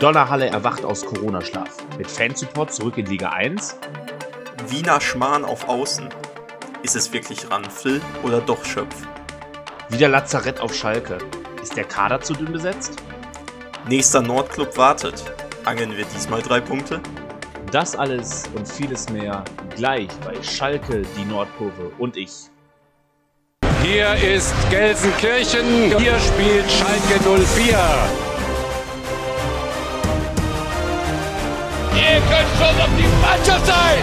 Donnerhalle erwacht aus Corona-Schlaf. Mit Fansupport zurück in Liga 1. Wiener Schmarrn auf Außen. Ist es wirklich Ranfl oder doch Schöpf? Wieder Lazarett auf Schalke. Ist der Kader zu dünn besetzt? Nächster Nordclub wartet. Angeln wir diesmal drei Punkte? Das alles und vieles mehr gleich bei Schalke, die Nordkurve und ich. Hier ist Gelsenkirchen. Hier spielt Schalke 04. Schon auf die Mannschaft sein!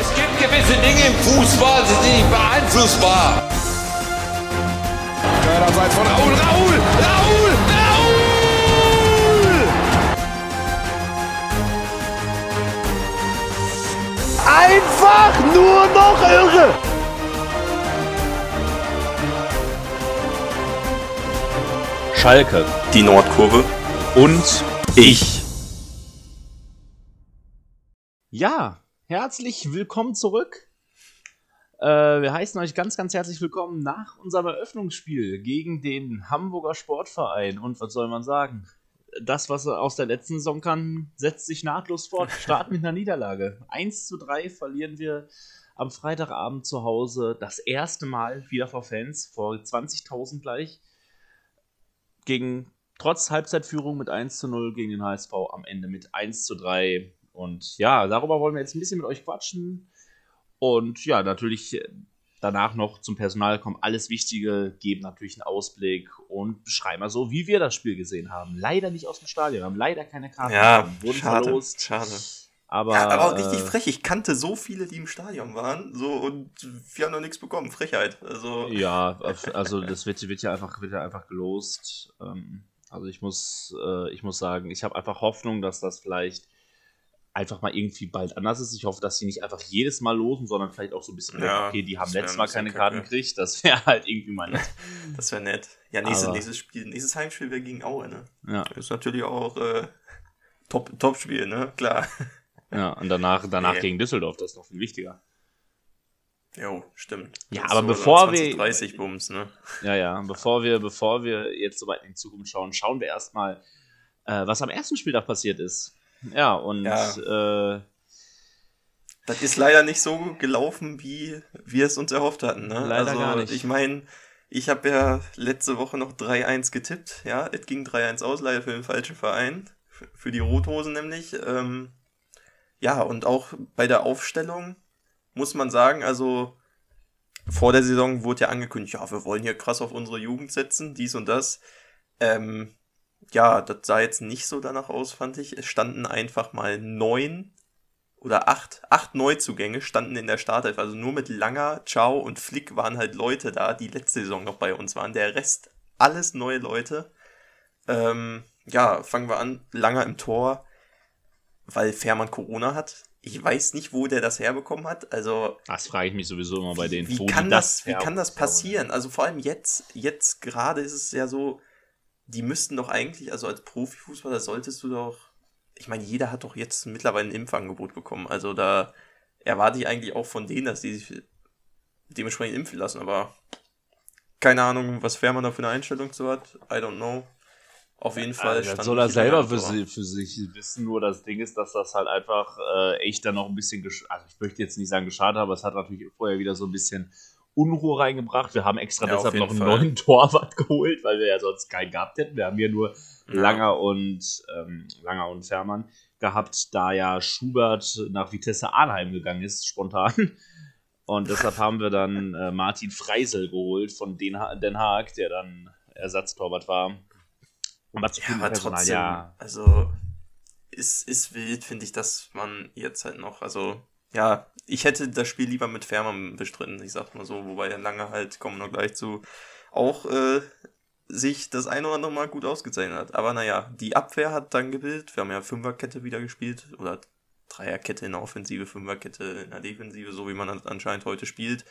Es gibt gewisse Dinge im Fußball, die sind nicht beeinflussbar. Abseits von Raul, Raul, Raul, Raul! Einfach nur noch irre! Schalke Die Nordkurve und ich. Ja, herzlich willkommen zurück. Äh, wir heißen euch ganz, ganz herzlich willkommen nach unserem Eröffnungsspiel gegen den Hamburger Sportverein. Und was soll man sagen? Das, was er aus der letzten Saison kann, setzt sich nahtlos fort. Start mit einer Niederlage. 1 zu 3 verlieren wir am Freitagabend zu Hause. Das erste Mal wieder vor Fans, vor 20.000 gleich. Gegen, trotz Halbzeitführung mit 1 zu 0 gegen den HSV am Ende mit 1 zu 3. Und ja, darüber wollen wir jetzt ein bisschen mit euch quatschen. Und ja, natürlich äh, danach noch zum Personal kommen alles Wichtige, geben natürlich einen Ausblick und beschreiben mal so, wie wir das Spiel gesehen haben. Leider nicht aus dem Stadion, haben leider keine Karten, Ja, wurden schade, verlost. schade. Aber, ja, aber auch richtig äh, frech. Ich kannte so viele, die im Stadion waren, so und wir haben noch nichts bekommen. Frechheit. Also Ja, also das wird, wird ja einfach, wird ja einfach gelost. Ähm, Also ich muss, äh, ich muss sagen, ich habe einfach Hoffnung, dass das vielleicht einfach mal irgendwie bald anders ist. Ich hoffe, dass sie nicht einfach jedes Mal losen, sondern vielleicht auch so ein bisschen, Ja, okay, die haben letztes Mal keine Karten gekriegt. Das wäre halt irgendwie mal nett. das wäre nett. Ja, nächstes, nächstes Spiel, nächstes Heimspiel wäre gegen Aue, ne? Ja, Das ist natürlich auch äh, Top, Top-Spiel, ne? Klar. Ja und danach, danach Nee. gegen Düsseldorf, das ist noch viel wichtiger. Jo, stimmt. Ja, Das aber bevor wir- 20, 30 Bums, ne? Ja, ja, bevor wir, bevor wir jetzt so weit in die Zukunft schauen, schauen wir erstmal, äh, was am ersten Spieltag passiert ist. Ja, und äh, Das ist leider nicht so gelaufen, wie wir es uns erhofft hatten. Ne? Leider also, gar nicht. Ich meine, ich habe ja letzte Woche noch 3-1 getippt. Ja, es ging 3-1 aus, leider für den falschen Verein. Für- Für die Rothosen nämlich. Ähm, ja, und auch bei der Aufstellung muss man sagen, also vor der Saison wurde ja angekündigt, ja, wir wollen hier krass auf unsere Jugend setzen, dies und das. Ähm, ja, das sah jetzt nicht so danach aus, fand ich. Es standen einfach mal neun oder acht, acht Neuzugänge standen in der Startelf. Also nur mit Langer, Ciao und Flick waren halt Leute da, die letzte Saison noch bei uns waren. Der Rest, alles neue Leute. Ähm, ja, fangen wir an. Langer im Tor, weil Fährmann Corona hat. Ich weiß nicht, wo der das herbekommen hat. Also, das frage ich mich sowieso immer bei denen. wie wo kann die das, wie kann das passieren? Also vor allem jetzt, jetzt gerade ist es ja so, die müssten doch eigentlich, also als Profifußballer solltest du doch, ich meine, jeder hat doch jetzt mittlerweile ein Impfangebot bekommen. Also da erwarte ich eigentlich auch von denen, dass die sich dementsprechend impfen lassen, aber keine Ahnung, was Fährmann da für eine Einstellung zu hat. I don't know. Auf jeden Fall. Also, das soll er selber für, für sich wissen. Nur das Ding ist, dass das halt einfach äh, echt dann noch ein bisschen, also ich möchte jetzt nicht sagen geschadet, aber es hat natürlich vorher wieder so ein bisschen Unruhe reingebracht. Wir haben extra Ja, deshalb noch einen Fall. neuen Torwart geholt, weil wir ja sonst keinen gehabt hätten. Wir haben hier nur Ja. Langer und ähm, Langer und Fährmann gehabt, da ja Schubert nach Vitesse Arnheim gegangen ist, spontan. Und deshalb haben wir dann äh, Martin Freisel geholt von Den, Den Haag, der dann Ersatztorwart war. Und Ja, aber Personal, trotzdem, ja. also ist, ist wild, finde ich, dass man jetzt halt noch, also ja, ich hätte das Spiel lieber mit Fährmann bestritten, ich sag mal so, wobei lange halt, kommen wir noch gleich zu, auch äh, sich das eine oder andere Mal gut ausgezeichnet hat. Aber naja, die Abwehr hat dann gebildet, wir haben ja Fünferkette wieder gespielt, oder Dreierkette in der Offensive, Fünferkette in der Defensive, so wie man das anscheinend heute spielt.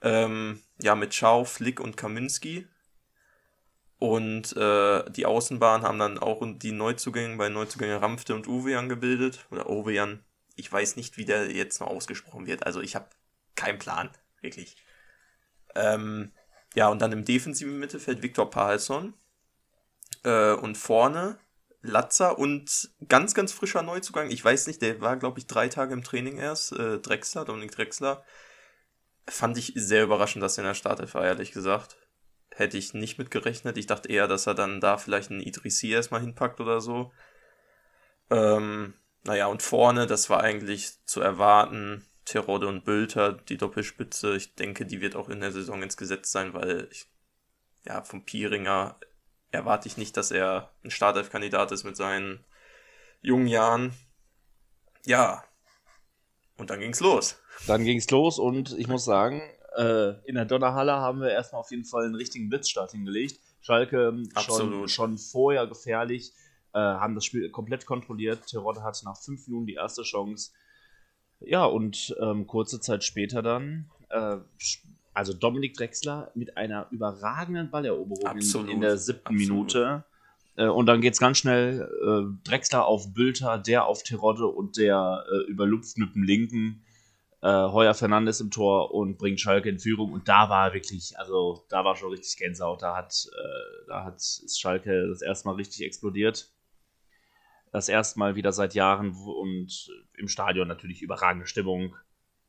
Ähm, ja, mit Schau, Flick und Kaminski. Und äh, die Außenbahn haben dann auch die Neuzugänge bei Neuzugänge Ramfte und Uwe angebildet. Oder Ovejan. ich weiß nicht, wie der jetzt noch ausgesprochen wird. Also ich habe keinen Plan, wirklich. Ähm, ja, und dann im defensiven Mittelfeld Viktor Paulson. Äh, und vorne Latzer und ganz, ganz frischer Neuzugang. Ich weiß nicht, der war, glaube ich, drei Tage im Training erst. Äh, Drexler, Dominik Drexler. Fand ich sehr überraschend, dass er in der Startelf war, ehrlich gesagt. Hätte ich nicht mit gerechnet. Ich dachte eher, dass er dann da vielleicht einen Idrissi erstmal hinpackt oder so. Ähm, naja, und vorne, das war eigentlich zu erwarten. Terode und Bülter, die Doppelspitze. Ich denke, die wird auch in der Saison ins Gesetz sein, weil ich, ja, vom Pieringer erwarte ich nicht, dass er ein Startelf-Kandidat ist mit seinen jungen Jahren. Ja, und dann ging's los. Dann ging's los und ich muss sagen, äh, in der Donnerhalle haben wir erstmal auf jeden Fall einen richtigen Blitzstart hingelegt. Schalke ähm, schon, schon vorher gefährlich, äh, haben das Spiel komplett kontrolliert. Terodde hatte nach fünf Minuten die erste Chance. Ja, und ähm, kurze Zeit später dann äh, also Dominik Drexler mit einer überragenden Balleroberung in, in, der siebten Absolut. Minute. Äh, und dann geht es ganz schnell äh, Drexler auf Bülter, der auf Terodde und der äh, überlupft mit dem linken äh, Heuer Fernandes im Tor und bringt Schalke in Führung. Und da war wirklich, also da war schon richtig Gänsehaut. Da hat, äh, da hat ist Schalke das erste Mal richtig explodiert. Das erste Mal wieder seit Jahren und im Stadion natürlich überragende Stimmung.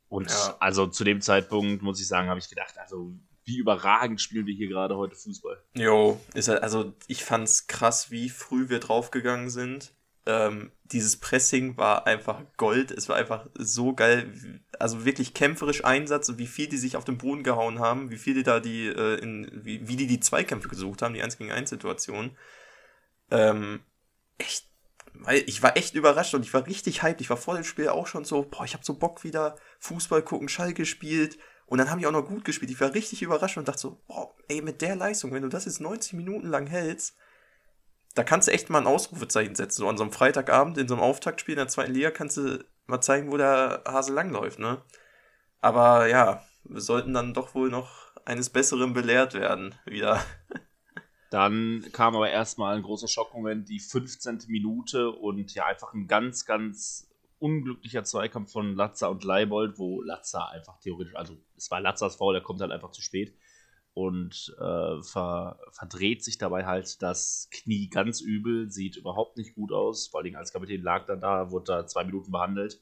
Und ja. also zu dem Zeitpunkt, muss ich sagen, habe ich gedacht, also wie überragend spielen wir hier gerade heute Fußball. Jo, ist halt, also ich fand's krass, wie früh wir draufgegangen sind. Ähm, dieses Pressing war einfach Gold. Es war einfach so geil. Also wirklich kämpferisch Einsatz und wie viel die sich auf den Boden gehauen haben, wie viel die da die, äh, in, wie, wie die die Zweikämpfe gesucht haben, die 1 gegen 1 Situation. Ähm, echt weil ich war echt überrascht und ich war richtig hyped. Ich war vor dem Spiel auch schon so, boah, ich habe so Bock wieder Fußball gucken, Schall gespielt. Und dann haben die auch noch gut gespielt. Ich war richtig überrascht und dachte so, boah, ey, mit der Leistung, wenn du das jetzt 90 Minuten lang hältst, da kannst du echt mal ein Ausrufezeichen setzen. So an so einem Freitagabend in so einem Auftaktspiel in der zweiten Liga kannst du mal zeigen, wo der Hase langläuft, ne? Aber ja, wir sollten dann doch wohl noch eines Besseren belehrt werden, wieder. Dann kam aber erstmal ein großer Schockmoment, die 15. Minute und ja, einfach ein ganz, ganz unglücklicher Zweikampf von Latza und Leibold, wo Latza einfach theoretisch, also es war Latzas Foul, der kommt halt einfach zu spät und äh, ver, verdreht sich dabei halt das Knie ganz übel, sieht überhaupt nicht gut aus, vor allem als Kapitän lag dann da, wurde da zwei Minuten behandelt.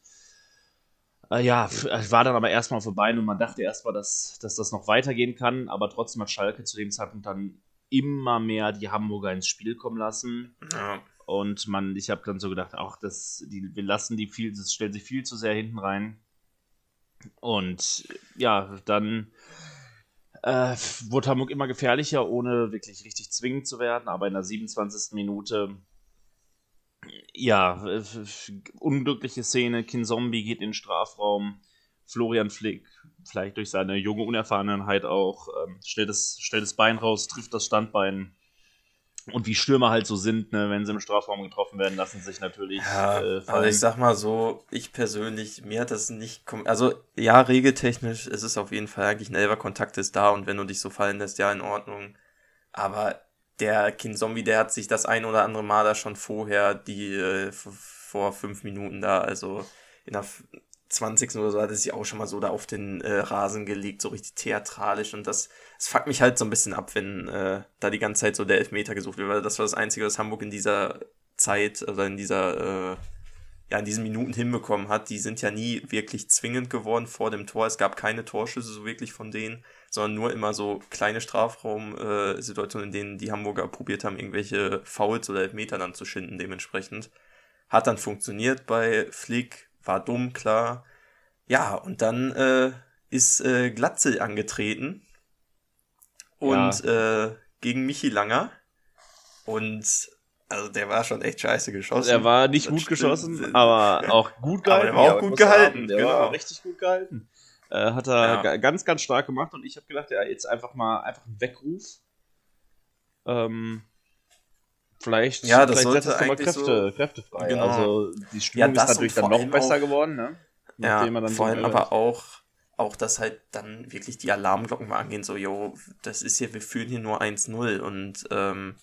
Äh, ja, war dann aber erstmal vorbei und man dachte erstmal, dass, dass das noch weitergehen kann, aber trotzdem hat Schalke zu dem Zeitpunkt dann immer mehr die Hamburger ins Spiel kommen lassen. Ja. Und man, ich habe dann so gedacht, auch das, die, wir lassen die viel, das stellt sich viel zu sehr hinten rein. Und ja, dann äh, wurde Hamburg immer gefährlicher, ohne wirklich richtig zwingend zu werden. Aber in der 27. Minute, ja, unglückliche Szene. Kinzombie geht in den Strafraum. Florian Flick vielleicht durch seine junge Unerfahrenheit auch, ähm, stellt, das, stellt das Bein raus, trifft das Standbein. Und wie Stürmer halt so sind, ne, wenn sie im Strafraum getroffen werden, lassen sich natürlich. Ja, äh, also ich sag mal so, ich persönlich, mir hat das nicht. Also, ja, regeltechnisch ist es auf jeden Fall eigentlich ein Elber-Kontakt ist da und wenn du dich so fallen lässt, ja, in Ordnung. Aber der Kinzombie, der hat sich das ein oder andere Mal da schon vorher, die äh, vor fünf Minuten da, also in der 20. oder so hat er sich auch schon mal so da auf den äh, Rasen gelegt, so richtig theatralisch und das, das fuckt mich halt so ein bisschen ab, wenn äh, da die ganze Zeit so der Elfmeter gesucht wird, weil das war das Einzige, was Hamburg in dieser Zeit, also in dieser, äh, ja, in diesen Minuten hinbekommen hat. Die sind ja nie wirklich zwingend geworden vor dem Tor. Es gab keine Torschüsse so wirklich von denen, sondern nur immer so kleine Strafraum-Situationen, äh, in denen die Hamburger probiert haben, irgendwelche Fouls oder Elfmeter dann zu schinden dementsprechend. Hat dann funktioniert bei Flick, war dumm, klar. Ja, und dann äh, ist äh, Glatzel angetreten und ja. äh, gegen Michi Langer. Und also der war schon echt scheiße geschossen. Er war nicht das gut stimmt. geschossen, aber auch gut gehalten. Aber der war auch gut gehalten. Der genau. war richtig gut gehalten. Äh, hat er ja. ganz, ganz stark gemacht und ich habe gedacht, ja, jetzt einfach mal einfach ein Weckruf. Ähm, Vielleicht, ja, das vielleicht setzt es mal Kräfte, so, Kräfte frei. Genau. Also die Stimmung ja, ist natürlich dann noch besser auch, geworden, ne? Ja, vor allem aber auch, auch, dass halt dann wirklich die Alarmglocken mal angehen, so, yo, das ist hier, wir führen hier nur 1-0 und ähm,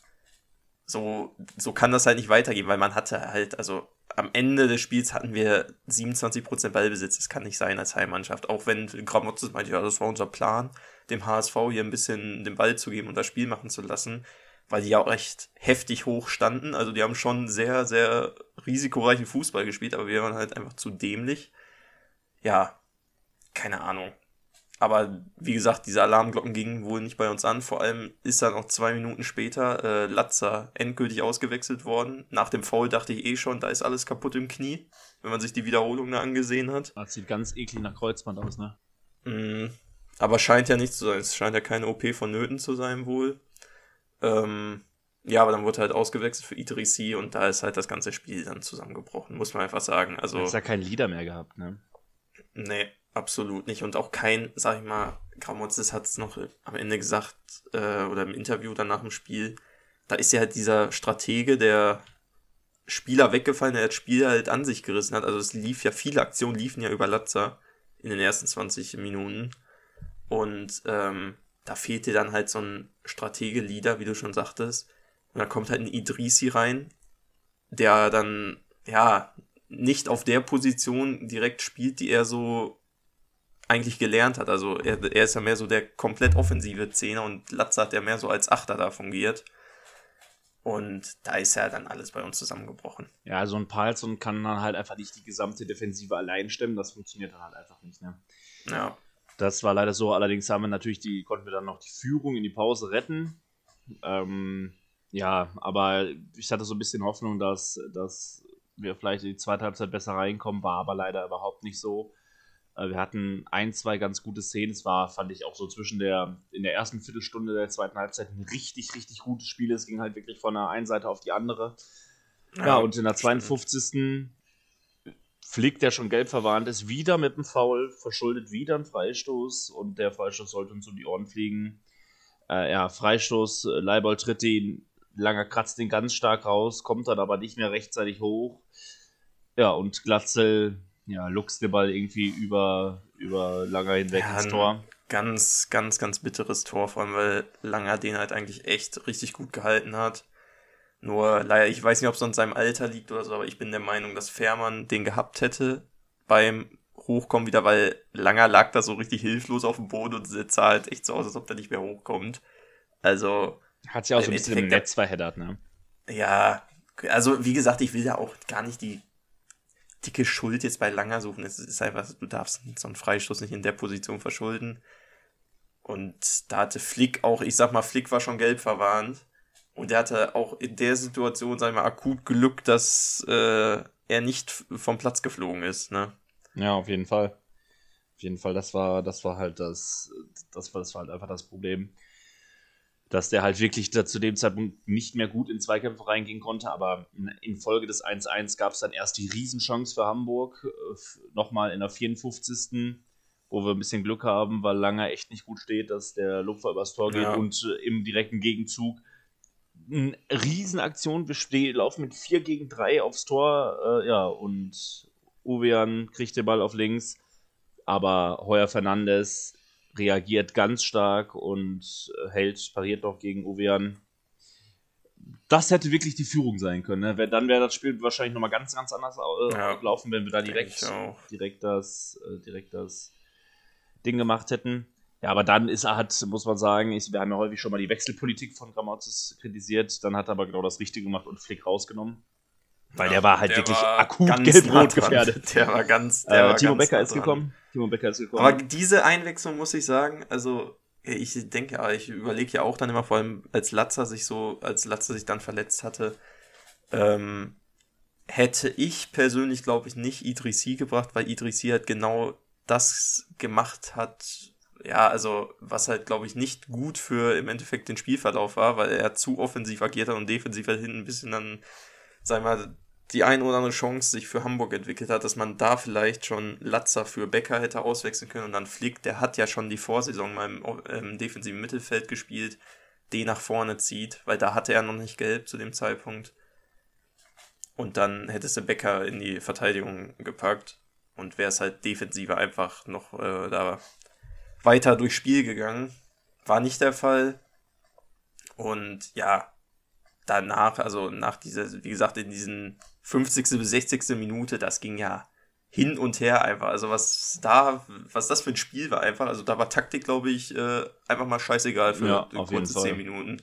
so, so kann das halt nicht weitergehen, weil man hatte halt, also am Ende des Spiels hatten wir 27% Ballbesitz. Das kann nicht sein als Heimmannschaft. Auch wenn Gramotzes meinte, ja, das war unser Plan, dem HSV hier ein bisschen den Ball zu geben und das Spiel machen zu lassen, weil die ja auch recht heftig hoch standen. Also die haben schon sehr, sehr risikoreichen Fußball gespielt, aber wir waren halt einfach zu dämlich. Ja, keine Ahnung. Aber wie gesagt, diese Alarmglocken gingen wohl nicht bei uns an. Vor allem ist dann auch zwei Minuten später äh, Latzer endgültig ausgewechselt worden. Nach dem Foul dachte ich eh schon, da ist alles kaputt im Knie, wenn man sich die Wiederholung da angesehen hat. Das sieht ganz eklig nach Kreuzband aus, ne? Mm, aber scheint ja nicht zu sein. Es scheint ja keine OP vonnöten zu sein, wohl. Ähm, ja, aber dann wurde halt ausgewechselt für Idrissi und da ist halt das ganze Spiel dann zusammengebrochen, muss man einfach sagen. Also. Du hast ja keinen Leader mehr gehabt, ne? Nee, absolut nicht. Und auch kein, sag ich mal, Gramotzes hat es noch am Ende gesagt, äh, oder im Interview dann nach dem Spiel, da ist ja halt dieser Stratege, der Spieler weggefallen, der das Spiel halt an sich gerissen hat. Also es lief ja, viele Aktionen liefen ja über Latzer in den ersten 20 Minuten. Und ähm, da fehlt dir dann halt so ein Stratege-Leader, wie du schon sagtest. Und da kommt halt ein Idrisi rein, der dann, ja, nicht auf der Position direkt spielt, die er so eigentlich gelernt hat. Also er, er ist ja mehr so der komplett offensive Zehner und Latze hat ja mehr so als Achter da fungiert. Und da ist ja dann alles bei uns zusammengebrochen. Ja, so ein Palsson kann dann halt einfach nicht die gesamte Defensive allein stemmen. Das funktioniert dann halt einfach nicht, ne? Ja. Das war leider so. Allerdings haben wir natürlich die, konnten wir dann noch die Führung in die Pause retten. Ähm, ja, aber ich hatte so ein bisschen Hoffnung, dass, dass wir vielleicht in die zweite Halbzeit besser reinkommen, war aber leider überhaupt nicht so. Äh, wir hatten ein, zwei ganz gute Szenen. Es war, fand ich, auch so zwischen der, in der ersten Viertelstunde der zweiten Halbzeit ein richtig, richtig gutes Spiel. Es ging halt wirklich von der einen Seite auf die andere. Ja, ja und in der 52. fliegt der schon gelb verwarnt ist, wieder mit dem Foul, verschuldet wieder einen Freistoß und der Freistoß sollte uns um die Ohren fliegen. Äh, ja, Freistoß, äh, Leibold tritt ihn, Langer kratzt den ganz stark raus, kommt dann aber nicht mehr rechtzeitig hoch. Ja, und Glatzel ja, luchst den Ball irgendwie über, über Langer hinweg ja, ins Tor. Ganz, ganz, ganz bitteres Tor, vor allem, weil Langer den halt eigentlich echt richtig gut gehalten hat. Nur leider, ich weiß nicht, ob es an seinem Alter liegt oder so, aber ich bin der Meinung, dass Fährmann den gehabt hätte beim Hochkommen wieder, weil Langer lag da so richtig hilflos auf dem Boden und sah halt echt so aus, als ob der nicht mehr hochkommt. Also. Hat sich auch so ein bisschen im Netz verheddert, ne? Ja, also wie gesagt, ich will ja auch gar nicht die dicke Schuld jetzt bei Langer suchen. Es ist einfach, du darfst so einen Freistoß nicht in der Position verschulden. Und da hatte Flick auch, ich sag mal, Flick war schon gelb verwarnt. Und der hatte auch in der Situation, sag ich mal, akut Glück, dass äh, er nicht vom Platz geflogen ist, ne? Ja, auf jeden Fall. Auf jeden Fall, das war, das war halt das, das war, das war halt einfach das Problem dass der halt wirklich da zu dem Zeitpunkt nicht mehr gut in Zweikämpfe reingehen konnte, aber infolge des 1-1 gab es dann erst die Riesenchance für Hamburg, äh, nochmal in der 54. Wo wir ein bisschen Glück haben, weil Langer echt nicht gut steht, dass der Lupfer übers Tor geht ja. und äh, im direkten Gegenzug eine Riesenaktion. Wir stehen, laufen mit 4 gegen 3 aufs Tor, äh, ja, und Uwean kriegt den Ball auf links, aber Heuer Fernandes reagiert ganz stark und äh, hält, pariert noch gegen Ovean. Das hätte wirklich die Führung sein können. Ne? Dann wäre das Spiel wahrscheinlich nochmal ganz, ganz anders äh, ja, laufen, wenn wir da direkt, direkt, das, äh, direkt das Ding gemacht hätten. Ja, aber dann ist er, hat, muss man sagen, ich, wir haben ja häufig schon mal die Wechselpolitik von Grammatis kritisiert, dann hat er aber genau das Richtige gemacht und Flick rausgenommen. Weil ja, der war halt der wirklich war akut gelb-rot gefährdet. Der war ganz. Der äh, war Timo ganz Becker ist dran. gekommen. Timo Becker ist gekommen. Aber diese Einwechslung muss ich sagen, also ich denke, ich überlege ja auch dann immer, vor allem als Latzer sich so, als Latzer sich dann verletzt hatte, ähm, hätte ich persönlich, glaube ich, nicht Idrissi gebracht, weil Idrissi halt genau das gemacht hat, ja, also was halt, glaube ich, nicht gut für im Endeffekt den Spielverlauf war, weil er zu offensiv agiert hat und defensiv halt hinten ein bisschen dann, sag ich mal, die ein oder andere Chance sich für Hamburg entwickelt hat, dass man da vielleicht schon Latzer für Becker hätte auswechseln können und dann Flick, der hat ja schon die Vorsaison mal im, im defensiven Mittelfeld gespielt, den nach vorne zieht, weil da hatte er noch nicht gelb zu dem Zeitpunkt. Und dann hättest du Becker in die Verteidigung gepackt und wäre es halt defensiver einfach noch äh, da weiter durchs Spiel gegangen. War nicht der Fall. Und ja, danach, also nach dieser, wie gesagt, in diesen 50. bis 60. Minute, das ging ja hin und her einfach. Also was da, was das für ein Spiel war einfach. Also da war Taktik, glaube ich, äh, einfach mal scheißegal für Ja, kurze Fall. 10 Minuten.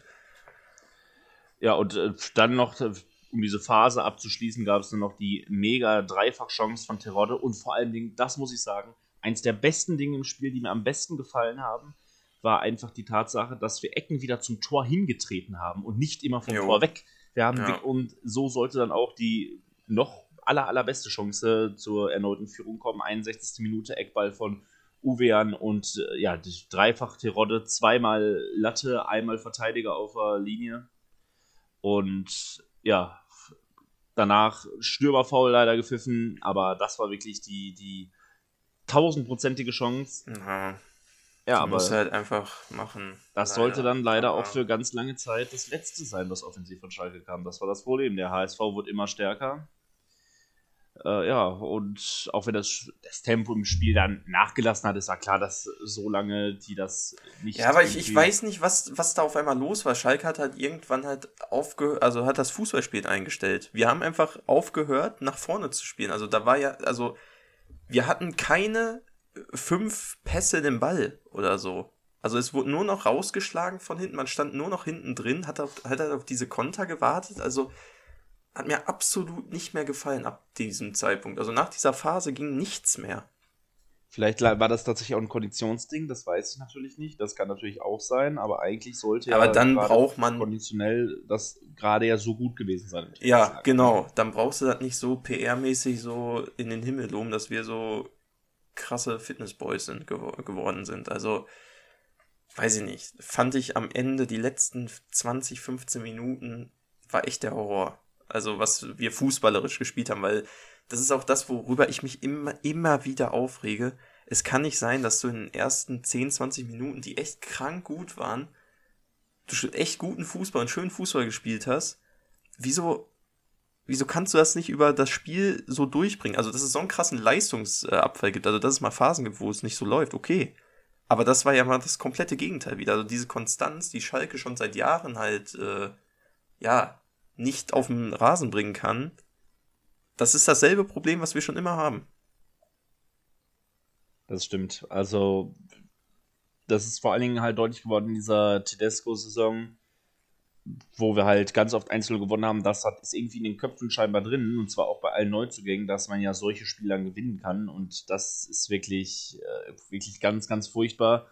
Ja, und äh, dann noch, äh, um diese Phase abzuschließen, gab es nur noch die mega Dreifachchance von Terodde und vor allen Dingen, das muss ich sagen, eins der besten Dinge im Spiel, die mir am besten gefallen haben, war einfach die Tatsache, dass wir Ecken wieder zum Tor hingetreten haben und nicht immer vom Jo. Tor weg. Wir haben Ja. und so sollte dann auch die noch aller allerbeste Chance zur erneuten Führung kommen. 61. Minute Eckball von Uwean und äh, ja, die dreifach Terodde, zweimal Latte, einmal Verteidiger auf der Linie. Und ja, danach Stürmerfoul leider gepfiffen, aber das war wirklich die, die tausendprozentige Chance. Ja, Ja, aber muss halt einfach machen. das sollte dann leider auch Aber- für ganz lange Zeit das Letzte sein, was offensiv von Schalke kam. Das war das Problem. Der HSV wird immer stärker. Äh, ja, und auch wenn das, das Tempo im Spiel dann nachgelassen hat, ist ja klar, dass so lange die das nicht. Ja, aber ich, ich weiß nicht, was, was da auf einmal los war. Schalke hat halt irgendwann halt aufgehört, also hat das Fußballspielen eingestellt. Wir haben einfach aufgehört, nach vorne zu spielen. Also da war ja, also wir hatten keine fünf Pässe den Ball oder so. Also es wurde nur noch rausgeschlagen von hinten, man stand nur noch hinten drin, hat auf, hat halt auf diese Konter gewartet. Also hat mir absolut nicht mehr gefallen ab diesem Zeitpunkt. Also nach dieser Phase ging nichts mehr. Vielleicht war das tatsächlich auch ein Konditionsding, das weiß ich natürlich nicht. Das kann natürlich auch sein, aber eigentlich sollte Aber ja dann braucht man konditionell das gerade ja so gut gewesen sein. Ja, genau. Dann brauchst du das nicht so PR-mäßig so in den Himmel loben, dass wir so krasse Fitnessboys sind, gewo geworden sind. Also, weiß ich nicht. Fand ich am Ende die letzten 20, 15 Minuten war echt der Horror. Also, was wir fußballerisch gespielt haben, weil das ist auch das, worüber ich mich immer, immer wieder aufrege. Es kann nicht sein, dass du in den ersten 10, 20 Minuten, die echt krank gut waren, du schon echt guten Fußball und schönen Fußball gespielt hast. Wieso wieso kannst du das nicht über das Spiel so durchbringen? Also, dass es so einen krassen Leistungsabfall gibt, also dass es mal Phasen gibt, wo es nicht so läuft, okay. Aber das war ja mal das komplette Gegenteil wieder. Also diese Konstanz, die Schalke schon seit Jahren halt, äh, ja, nicht auf den Rasen bringen kann. Das ist dasselbe Problem, was wir schon immer haben. Das stimmt. Also, das ist vor allen Dingen halt deutlich geworden in dieser Tedesco-Saison, wo wir halt ganz oft einzeln gewonnen haben. Das hat, ist irgendwie in den Köpfen scheinbar drin, und zwar auch bei allen Neuzugängen, dass man ja solche Spiele dann gewinnen kann. Und das ist wirklich, äh, wirklich ganz, ganz furchtbar.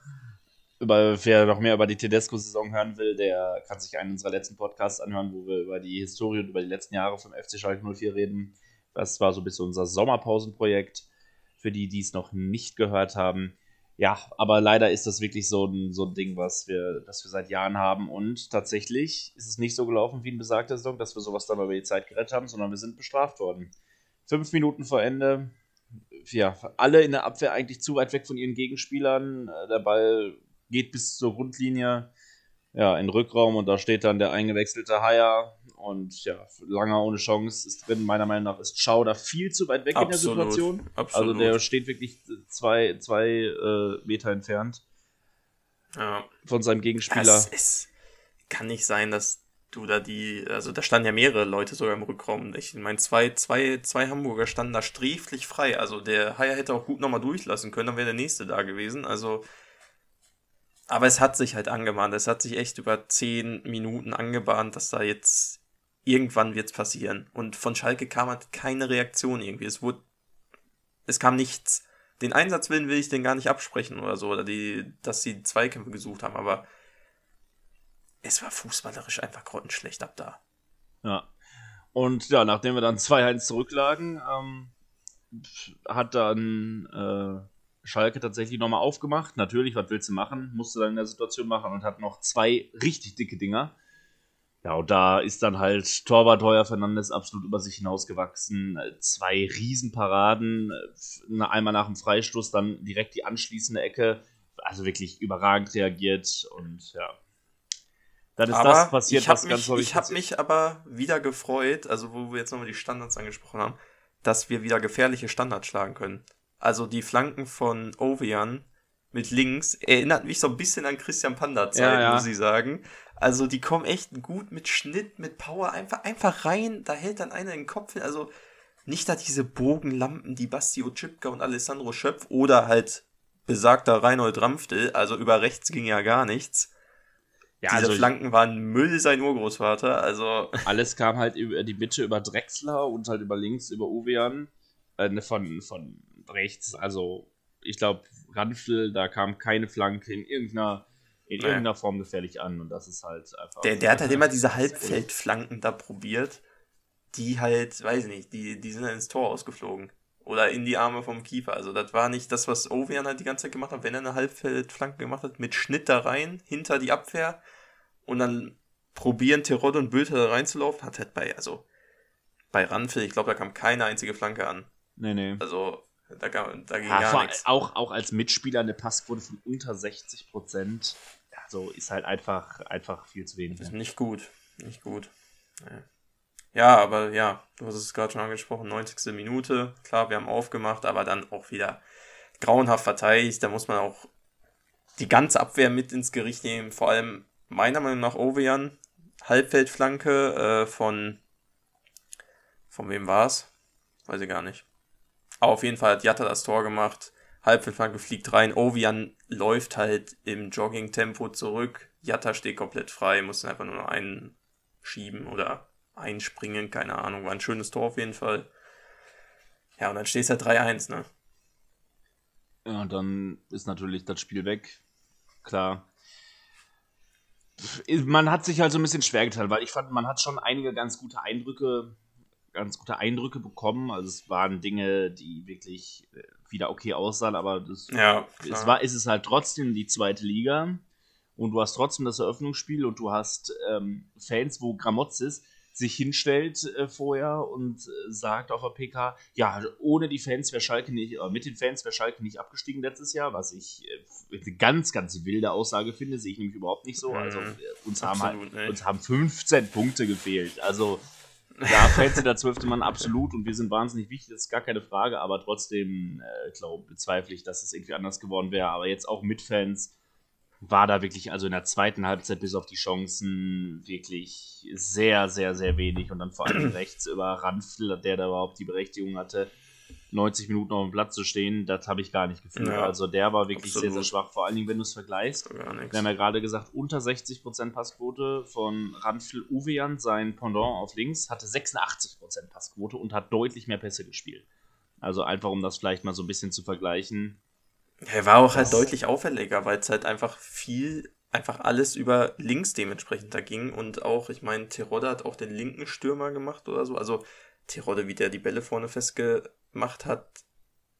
Über, wer noch mehr über die Tedesco-Saison hören will, der kann sich einen unserer letzten Podcasts anhören, wo wir über die Historie und über die letzten Jahre vom FC Schalke 04 reden. Das war so ein bisschen unser Sommerpausenprojekt für die, die es noch nicht gehört haben. Ja, aber leider ist das wirklich so ein, so ein Ding, was wir, das wir seit Jahren haben. Und tatsächlich ist es nicht so gelaufen wie in besagter Saison, dass wir sowas dann über die Zeit gerettet haben, sondern wir sind bestraft worden. Fünf Minuten vor Ende, ja, alle in der Abwehr eigentlich zu weit weg von ihren Gegenspielern. Äh, Der Ball geht bis zur Grundlinie, ja, in den Rückraum und da steht dann der eingewechselte Haier. Und ja, Langer ohne Chance ist drin. Meiner Meinung nach ist Schau da viel zu weit weg in der Situation. Absolut. Also der steht wirklich zwei, zwei äh, Meter entfernt ja. von seinem Gegenspieler. Es, es kann nicht sein, dass du da die, also da standen ja mehrere Leute sogar im Rückraum. Ich meine, zwei, zwei, zwei Hamburger standen da sträflich frei. Also der Haier hätte auch gut nochmal durchlassen können, dann wäre der nächste da gewesen. Also, aber es hat sich halt angebahnt. Es hat sich echt über zehn Minuten angebahnt, dass da jetzt irgendwann wird's passieren. Und von Schalke kam halt keine Reaktion irgendwie. Es wurde, es kam nichts. Den Einsatzwillen will ich den gar nicht absprechen oder so, oder die, dass sie Zweikämpfe gesucht haben, aber es war fußballerisch einfach grottenschlecht ab da. Ja. Und ja, nachdem wir dann 2-1 zurücklagen, ähm, hat dann äh, Schalke tatsächlich nochmal aufgemacht. Natürlich, was willst du machen? Musste dann in der Situation machen und hat noch zwei richtig dicke Dinger. Ja, und da ist dann halt Torwart Heuer Fernandes absolut über sich hinausgewachsen. Zwei Riesenparaden, einmal nach dem Freistoß, dann direkt die anschließende Ecke. Also wirklich überragend reagiert und ja. Dann ist aber das passiert, ich habe was ganz mich, häufig ich hab passiert. mich aber wieder gefreut, also wo wir jetzt nochmal die Standards angesprochen haben, dass wir wieder gefährliche Standards schlagen können. Also die Flanken von Ovejan mit links erinnert mich so ein bisschen an Christian Panda Zeit, Ja, ja. muss ich sagen. Also die kommen echt gut mit Schnitt, mit Power, einfach, einfach rein, da hält dann einer den Kopf hin. Also nicht da diese Bogenlampen, die Basti Ochipka und Alessandro Schöpf oder halt besagter Reinhold Ramftel, also über rechts ging ja gar nichts. Ja, Diese also Flanken waren Müll, sein Urgroßvater, also alles kam halt über die Mitte über Drexler und halt über links über Uwean äh, ne, von, von rechts. Also ich glaube, Ranfel, da kam keine Flanke in irgendeiner, in Nee. irgendeiner Form gefährlich an und das ist halt einfach. der, der hat halt immer diese Halbfeldflanken da probiert, die halt, weiß ich nicht, die, die sind dann ins Tor ausgeflogen. Oder in die Arme vom Keeper. Also das war nicht das, was Ovean halt die ganze Zeit gemacht hat, wenn er eine Halbfeldflanke gemacht hat, mit Schnitt da rein, hinter die Abwehr und dann probieren Terodde und Bülter da reinzulaufen, hat halt bei, also bei Ranfil, ich glaube, da kam keine einzige Flanke an. Nee, nee. Also da, kam, da ging Ja, gar nichts. auch, auch als Mitspieler eine Passquote von unter 60 Prozent. Also ist halt einfach, einfach viel zu wenig. Ist nicht gut. Nicht gut. Ja. Ja, aber ja, du hast es gerade schon angesprochen, 90. Minute. Klar, wir haben aufgemacht, aber dann auch wieder grauenhaft verteidigt. Da muss man auch die ganze Abwehr mit ins Gericht nehmen. Vor allem meiner Meinung nach Ovejan. Halbfeldflanke äh, von. Von wem war's? Weiß ich gar nicht. Aber auf jeden Fall hat Jatta das Tor gemacht. Halbfeldflanke fliegt rein. Ovian läuft halt im Jogging-Tempo zurück. Jatta steht komplett frei, muss einfach nur noch einschieben oder einspringen, keine Ahnung. War ein schönes Tor auf jeden Fall. Ja, und dann steht es halt 3-1, ne? Ja, und dann ist natürlich das Spiel weg. Klar. Man hat sich halt so ein bisschen schwer getan, weil ich fand, man hat schon einige ganz gute Eindrücke, ganz gute Eindrücke bekommen. Also es waren Dinge, die wirklich äh, wieder okay aussahen, aber das Ja, es war, ist es halt trotzdem die zweite Liga und du hast trotzdem das Eröffnungsspiel und du hast ähm, Fans, wo Gramozis sich hinstellt äh, vorher und äh, sagt auf der PK, ja, ohne die Fans wäre Schalke nicht, äh, mit den Fans wäre Schalke nicht abgestiegen letztes Jahr, was ich äh, eine ganz, ganz wilde Aussage finde, sehe ich nämlich überhaupt nicht so. Also uns, haben halt, nicht. uns haben 15 Punkte gefehlt. Also ja, Fans sind der zwölfte Mann absolut und wir sind wahnsinnig wichtig, das ist gar keine Frage, aber trotzdem, äh, glaube bezweifle ich, dass es irgendwie anders geworden wäre. Aber jetzt auch mit Fans war da wirklich, also in der zweiten Halbzeit bis auf die Chancen, wirklich sehr, sehr, sehr wenig. Und dann vor allem rechts über Ranfl, der da überhaupt die Berechtigung hatte, 90 Minuten auf dem Platz zu stehen, das habe ich gar nicht gefühlt. Ja, also der war wirklich absolut. sehr, sehr schwach. Vor allen Dingen, wenn du es vergleichst. Wir haben ja gerade gesagt, unter 60% Passquote von Ranfl Uwean, sein Pendant auf links, hatte 86% Passquote und hat deutlich mehr Pässe gespielt. Also einfach, um das vielleicht mal so ein bisschen zu vergleichen. Er war auch halt deutlich auffälliger, weil es halt einfach viel, einfach alles über links dementsprechend da ging. Und auch, ich meine, Terodde hat auch den linken Stürmer gemacht oder so. Also Terodde, wie der die Bälle vorne festgemacht hat,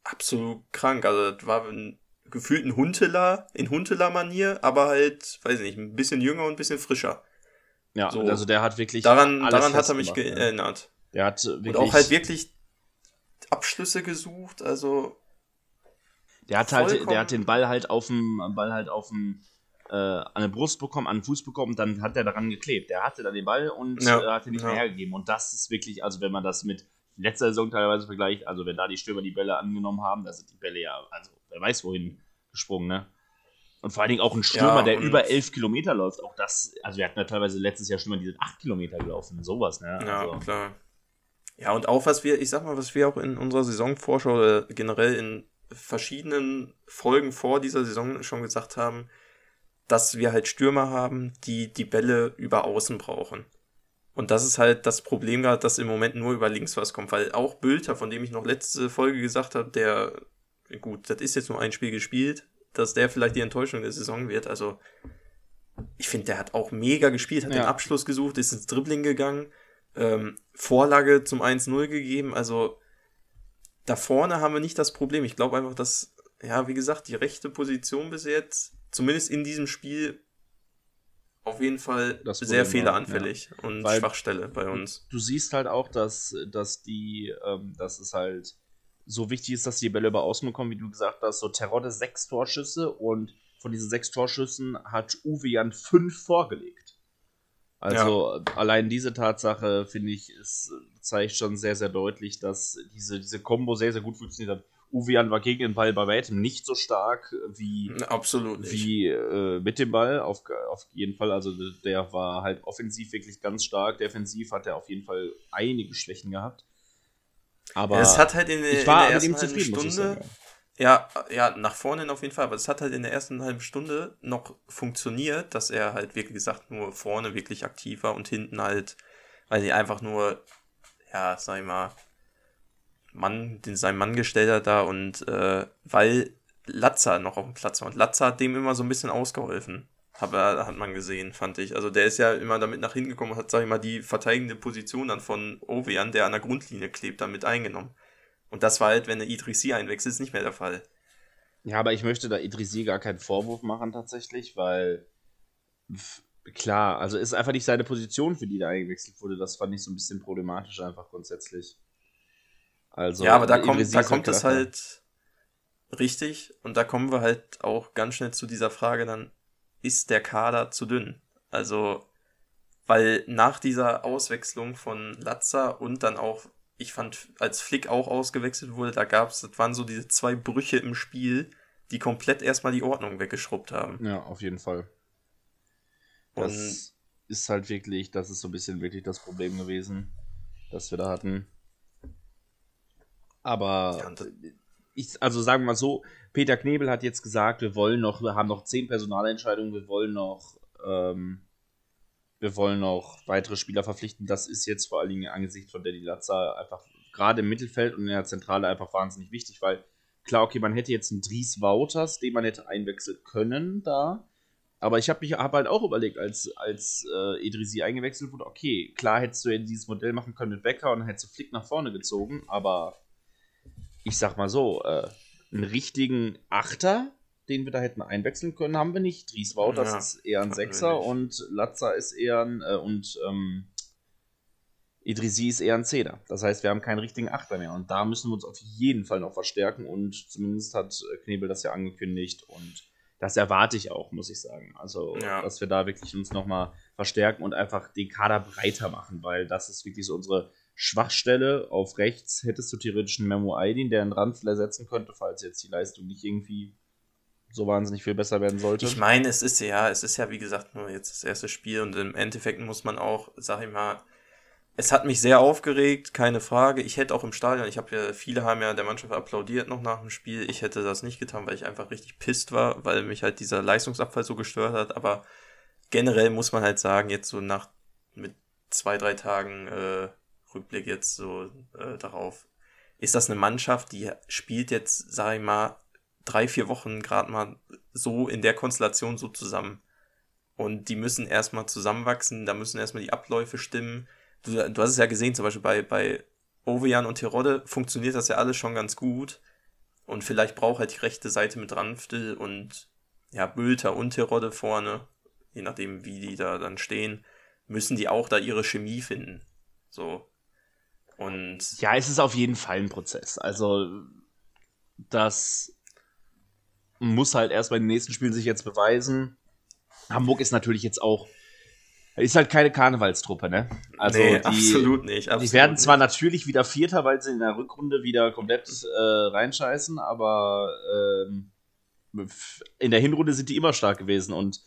absolut krank. Also das war ein, gefühlt ein Hunteler, in Hunteler-Manier, aber halt, weiß ich nicht, ein bisschen jünger und ein bisschen frischer. Ja, So. also der hat wirklich. Daran, daran hat er mich festgemacht, ne? geerinnert. Der hat wirklich. Und auch halt wirklich Abschlüsse gesucht, also Der hat halt, der hat den Ball halt auf dem Ball halt auf dem äh, an der Brust bekommen, an den Fuß bekommen, dann hat er daran geklebt. Der hatte dann den Ball und Ja, äh, hat ihn nicht ja. mehr hergegeben. Und das ist wirklich, also wenn man das mit letzter Saison teilweise vergleicht, also wenn da die Stürmer die Bälle angenommen haben, da sind die Bälle ja, also wer weiß wohin gesprungen, ne? Und vor allen Dingen auch ein Stürmer, Ja, der über elf Kilometer läuft. Auch das, also wir hatten ja teilweise letztes Jahr Stürmer, die sind acht Kilometer gelaufen. Sowas, ne? Ja, Also, klar. Ja, und auch was wir, ich sag mal, was wir auch in unserer Saisonvorschau oder generell in verschiedenen Folgen vor dieser Saison schon gesagt haben, dass wir halt Stürmer haben, die die Bälle über Außen brauchen. Und das ist halt das Problem gerade, dass im Moment nur über links was kommt, weil auch Bülter, von dem ich noch letzte Folge gesagt habe, der, gut, das ist jetzt nur ein Spiel gespielt, dass der vielleicht die Enttäuschung der Saison wird. Also, ich finde, der hat auch mega gespielt, hat Ja. den Abschluss gesucht, ist ins Dribbling gegangen, ähm, Vorlage zum 1-0 gegeben. Also, da vorne haben wir nicht das Problem. Ich glaube einfach, dass, ja, wie gesagt, die rechte Position bis jetzt, zumindest in diesem Spiel, auf jeden Fall Das sehr fehleranfällig und Weil- Schwachstelle bei uns. du siehst halt auch, dass, dass die, ähm, dass es halt so wichtig ist, dass die Bälle über Außen bekommen, wie du gesagt hast. So Terodde sechs Torschüsse und von diesen sechs Torschüssen hat Uwe Jan fünf vorgelegt. Also allein diese Tatsache, finde ich, es zeigt schon sehr, sehr deutlich, dass diese, diese Kombo sehr, sehr gut funktioniert hat. Uwean war gegen den Ball bei weitem nicht so stark wie, Absolut nicht. wie äh, mit dem Ball, auf, auf jeden Fall. Also der war halt offensiv wirklich ganz stark. Defensiv hat er auf jeden Fall einige Schwächen gehabt. Aber es hat halt in, der- ich war in der ersten halben Stunde, ja, ja, nach vorne auf jeden Fall, aber es hat halt in der ersten halben Stunde noch funktioniert, dass er halt wirklich gesagt nur vorne wirklich aktiv war und hinten halt, weil sie einfach nur, ja, sag ich mal, Mann, den seinen Mann gestellt hat da und äh, weil Latza noch auf dem Platz war und Latza hat dem immer so ein bisschen ausgeholfen. Aber hat man gesehen, fand ich. Also der ist ja immer damit nach hinten gekommen und hat, sag ich mal, die verteidigende Position dann von Ovean, der an der Grundlinie klebt, damit eingenommen. Und das war halt, wenn der Idrissi einwechselt, ist nicht mehr der Fall. Ja, aber ich möchte da Idrissi gar keinen Vorwurf machen tatsächlich, weil klar, also ist einfach nicht seine Position, für die da eingewechselt wurde. Das fand ich so ein bisschen problematisch einfach grundsätzlich. Also, ja, aber da kommt, da kommt es halt richtig und da kommen wir halt auch ganz schnell zu dieser Frage dann, ist der Kader zu dünn? Also, weil nach dieser Auswechslung von Latza und dann auch, ich fand, als Flick auch ausgewechselt wurde, da gab's, das waren so diese zwei Brüche im Spiel, die komplett erstmal die Ordnung weggeschrubbt haben. Ja, auf jeden Fall. Das ist halt wirklich, das ist so ein bisschen wirklich das Problem gewesen, das wir da hatten. Aber ich, also sagen wir mal so, Peter Knebel hat jetzt gesagt, wir wollen noch, wir haben noch zehn Personalentscheidungen, wir wollen noch, ähm, wir wollen noch weitere Spieler verpflichten. Das ist jetzt vor allen Dingen angesichts von Daddy Latza einfach gerade im Mittelfeld und in der Zentrale einfach wahnsinnig wichtig, weil klar, okay, man hätte jetzt einen Dries Wouters, den man hätte einwechseln können da. Aber ich habe mich hab halt auch überlegt, als, als äh, Idrisi eingewechselt wurde, okay, klar hättest du ja dieses Modell machen können mit Becker und dann hättest du Flick nach vorne gezogen, aber ich sag mal so, äh, einen richtigen Achter, den wir da hätten einwechseln können, haben wir nicht. Dries Wouters Ja, ist eher ein Sechser und Latza ist eher ein, äh, und ähm, Idrisi ist eher ein Zehner. Das heißt, wir haben keinen richtigen Achter mehr und da müssen wir uns auf jeden Fall noch verstärken und zumindest hat äh, Knebel das ja angekündigt und das erwarte ich auch, muss ich sagen. Also, Ja. dass wir da wirklich uns nochmal verstärken und einfach den Kader breiter machen, weil das ist wirklich so unsere Schwachstelle. Auf rechts hättest du theoretisch einen Memo Aydin, der einen Rand ersetzen könnte, falls jetzt die Leistung nicht irgendwie so wahnsinnig viel besser werden sollte. Ich meine, es ist ja, es ist ja wie gesagt nur jetzt das erste Spiel und im Endeffekt muss man auch, sag ich mal, es hat mich sehr aufgeregt, keine Frage. Ich hätte auch im Stadion, ich habe ja, viele haben ja der Mannschaft applaudiert noch nach dem Spiel. Ich hätte das nicht getan, weil ich einfach richtig pisst war, weil mich halt dieser Leistungsabfall so gestört hat. Aber generell muss man halt sagen, jetzt so nach mit zwei, drei Tagen äh, Rückblick jetzt so äh, darauf, ist das eine Mannschaft, die spielt jetzt, sag ich mal, drei, vier Wochen gerade mal so in der Konstellation so zusammen. Und die müssen erstmal zusammenwachsen, da müssen erstmal die Abläufe stimmen. Du, du hast es ja gesehen, zum Beispiel bei, bei Ovejan und Terodde funktioniert das ja alles schon ganz gut. Und vielleicht braucht halt die rechte Seite mit Ranftel und ja, Bülter und Terodde vorne, je nachdem, wie die da dann stehen, müssen die auch da ihre Chemie finden. So. Und Ja, es ist auf jeden Fall ein Prozess. Also, das muss halt erst beim nächsten Spiel sich jetzt beweisen. Hamburg ist natürlich jetzt auch, ist halt keine Karnevalstruppe, ne? Also, nee, die, absolut nicht. die Absolut werden zwar nicht. natürlich wieder Vierter, weil sie in der Rückrunde wieder komplett äh, reinscheißen, aber ähm, in der Hinrunde sind die immer stark gewesen und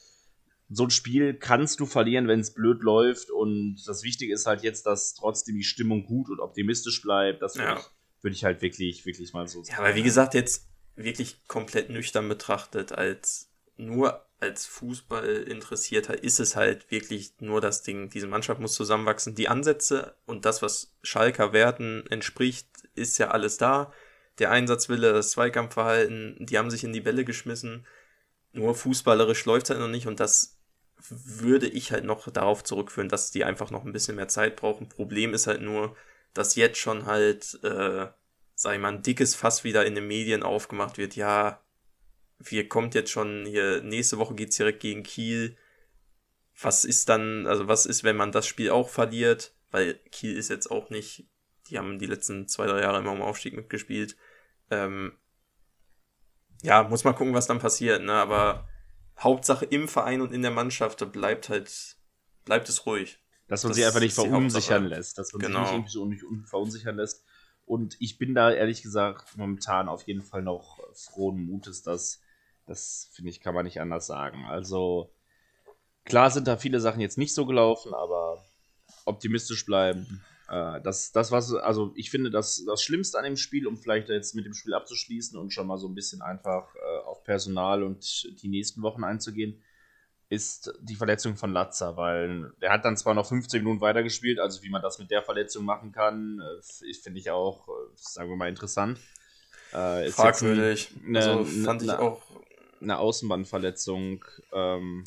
so ein Spiel kannst du verlieren, wenn es blöd läuft und das Wichtige ist halt jetzt, dass trotzdem die Stimmung gut und optimistisch bleibt. Das würde Ja. ich, würd ich halt wirklich, wirklich mal so Ja, aber wie gesagt, jetzt wirklich komplett nüchtern betrachtet, als nur als Fußballinteressierter ist es halt wirklich nur das Ding. Diese Mannschaft muss zusammenwachsen. Die Ansätze und das, was Schalker Werten entspricht, ist ja alles da. Der Einsatzwille, das Zweikampfverhalten, die haben sich in die Bälle geschmissen. Nur fußballerisch läuft halt noch nicht und das würde ich halt noch darauf zurückführen, dass die einfach noch ein bisschen mehr Zeit brauchen. Problem ist halt nur, dass jetzt schon halt, äh, sag ich mal, ein dickes Fass wieder in den Medien aufgemacht wird. Ja, wir kommt jetzt schon hier, nächste Woche geht's direkt gegen Kiel. Was ist dann, also was ist, wenn man das Spiel auch verliert? Weil Kiel ist jetzt auch nicht, die haben die letzten zwei, drei Jahre immer um Aufstieg mitgespielt. Ähm, ja, muss man gucken, was dann passiert, ne? Aber Hauptsache im Verein und in der Mannschaft, da bleibt halt, bleibt es ruhig. dass man das sich einfach nicht verunsichern Hauptsache. lässt, dass man Genau. sich nicht irgendwie so verunsichern lässt. Und ich bin da ehrlich gesagt momentan auf jeden Fall noch frohen Mutes, dass das, finde ich, kann man nicht anders sagen. Also, klar sind da viele Sachen jetzt nicht so gelaufen, aber optimistisch bleiben. Äh, das, das was, also ich finde, das, das Schlimmste an dem Spiel, um vielleicht jetzt mit dem Spiel abzuschließen und schon mal so ein bisschen einfach äh, auf Personal und die nächsten Wochen einzugehen, ist die Verletzung von Latza, weil der hat dann zwar noch 15 Minuten weitergespielt, also wie man das mit der Verletzung machen kann, äh, finde ich auch, äh, sagen wir mal, interessant. Äh, Fragwürdig. Eine, also fand eine, ich auch. Eine Außenbandverletzung. Ähm,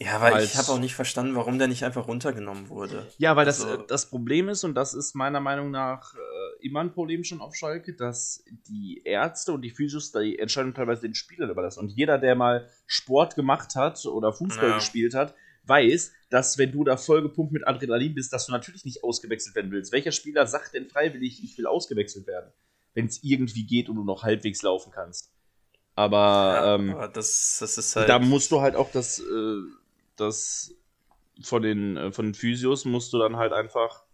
ja, weil ich habe auch nicht verstanden, warum der nicht einfach runtergenommen wurde. Ja, weil also, das, das Problem ist, und das ist meiner Meinung nach äh, immer ein Problem schon auf Schalke, dass die Ärzte und die Physios die Entscheidung teilweise den Spielern überlassen. Und jeder, der mal Sport gemacht hat oder Fußball ja. gespielt hat, weiß, dass wenn du da vollgepumpt mit Adrenalin bist, dass du natürlich nicht ausgewechselt werden willst. Welcher Spieler sagt denn freiwillig, ich will ausgewechselt werden, wenn es irgendwie geht und du noch halbwegs laufen kannst? Aber, ja, ähm, aber das, das ist halt da musst du halt auch das, äh, das von den, äh, von den Physios musst du dann halt einfach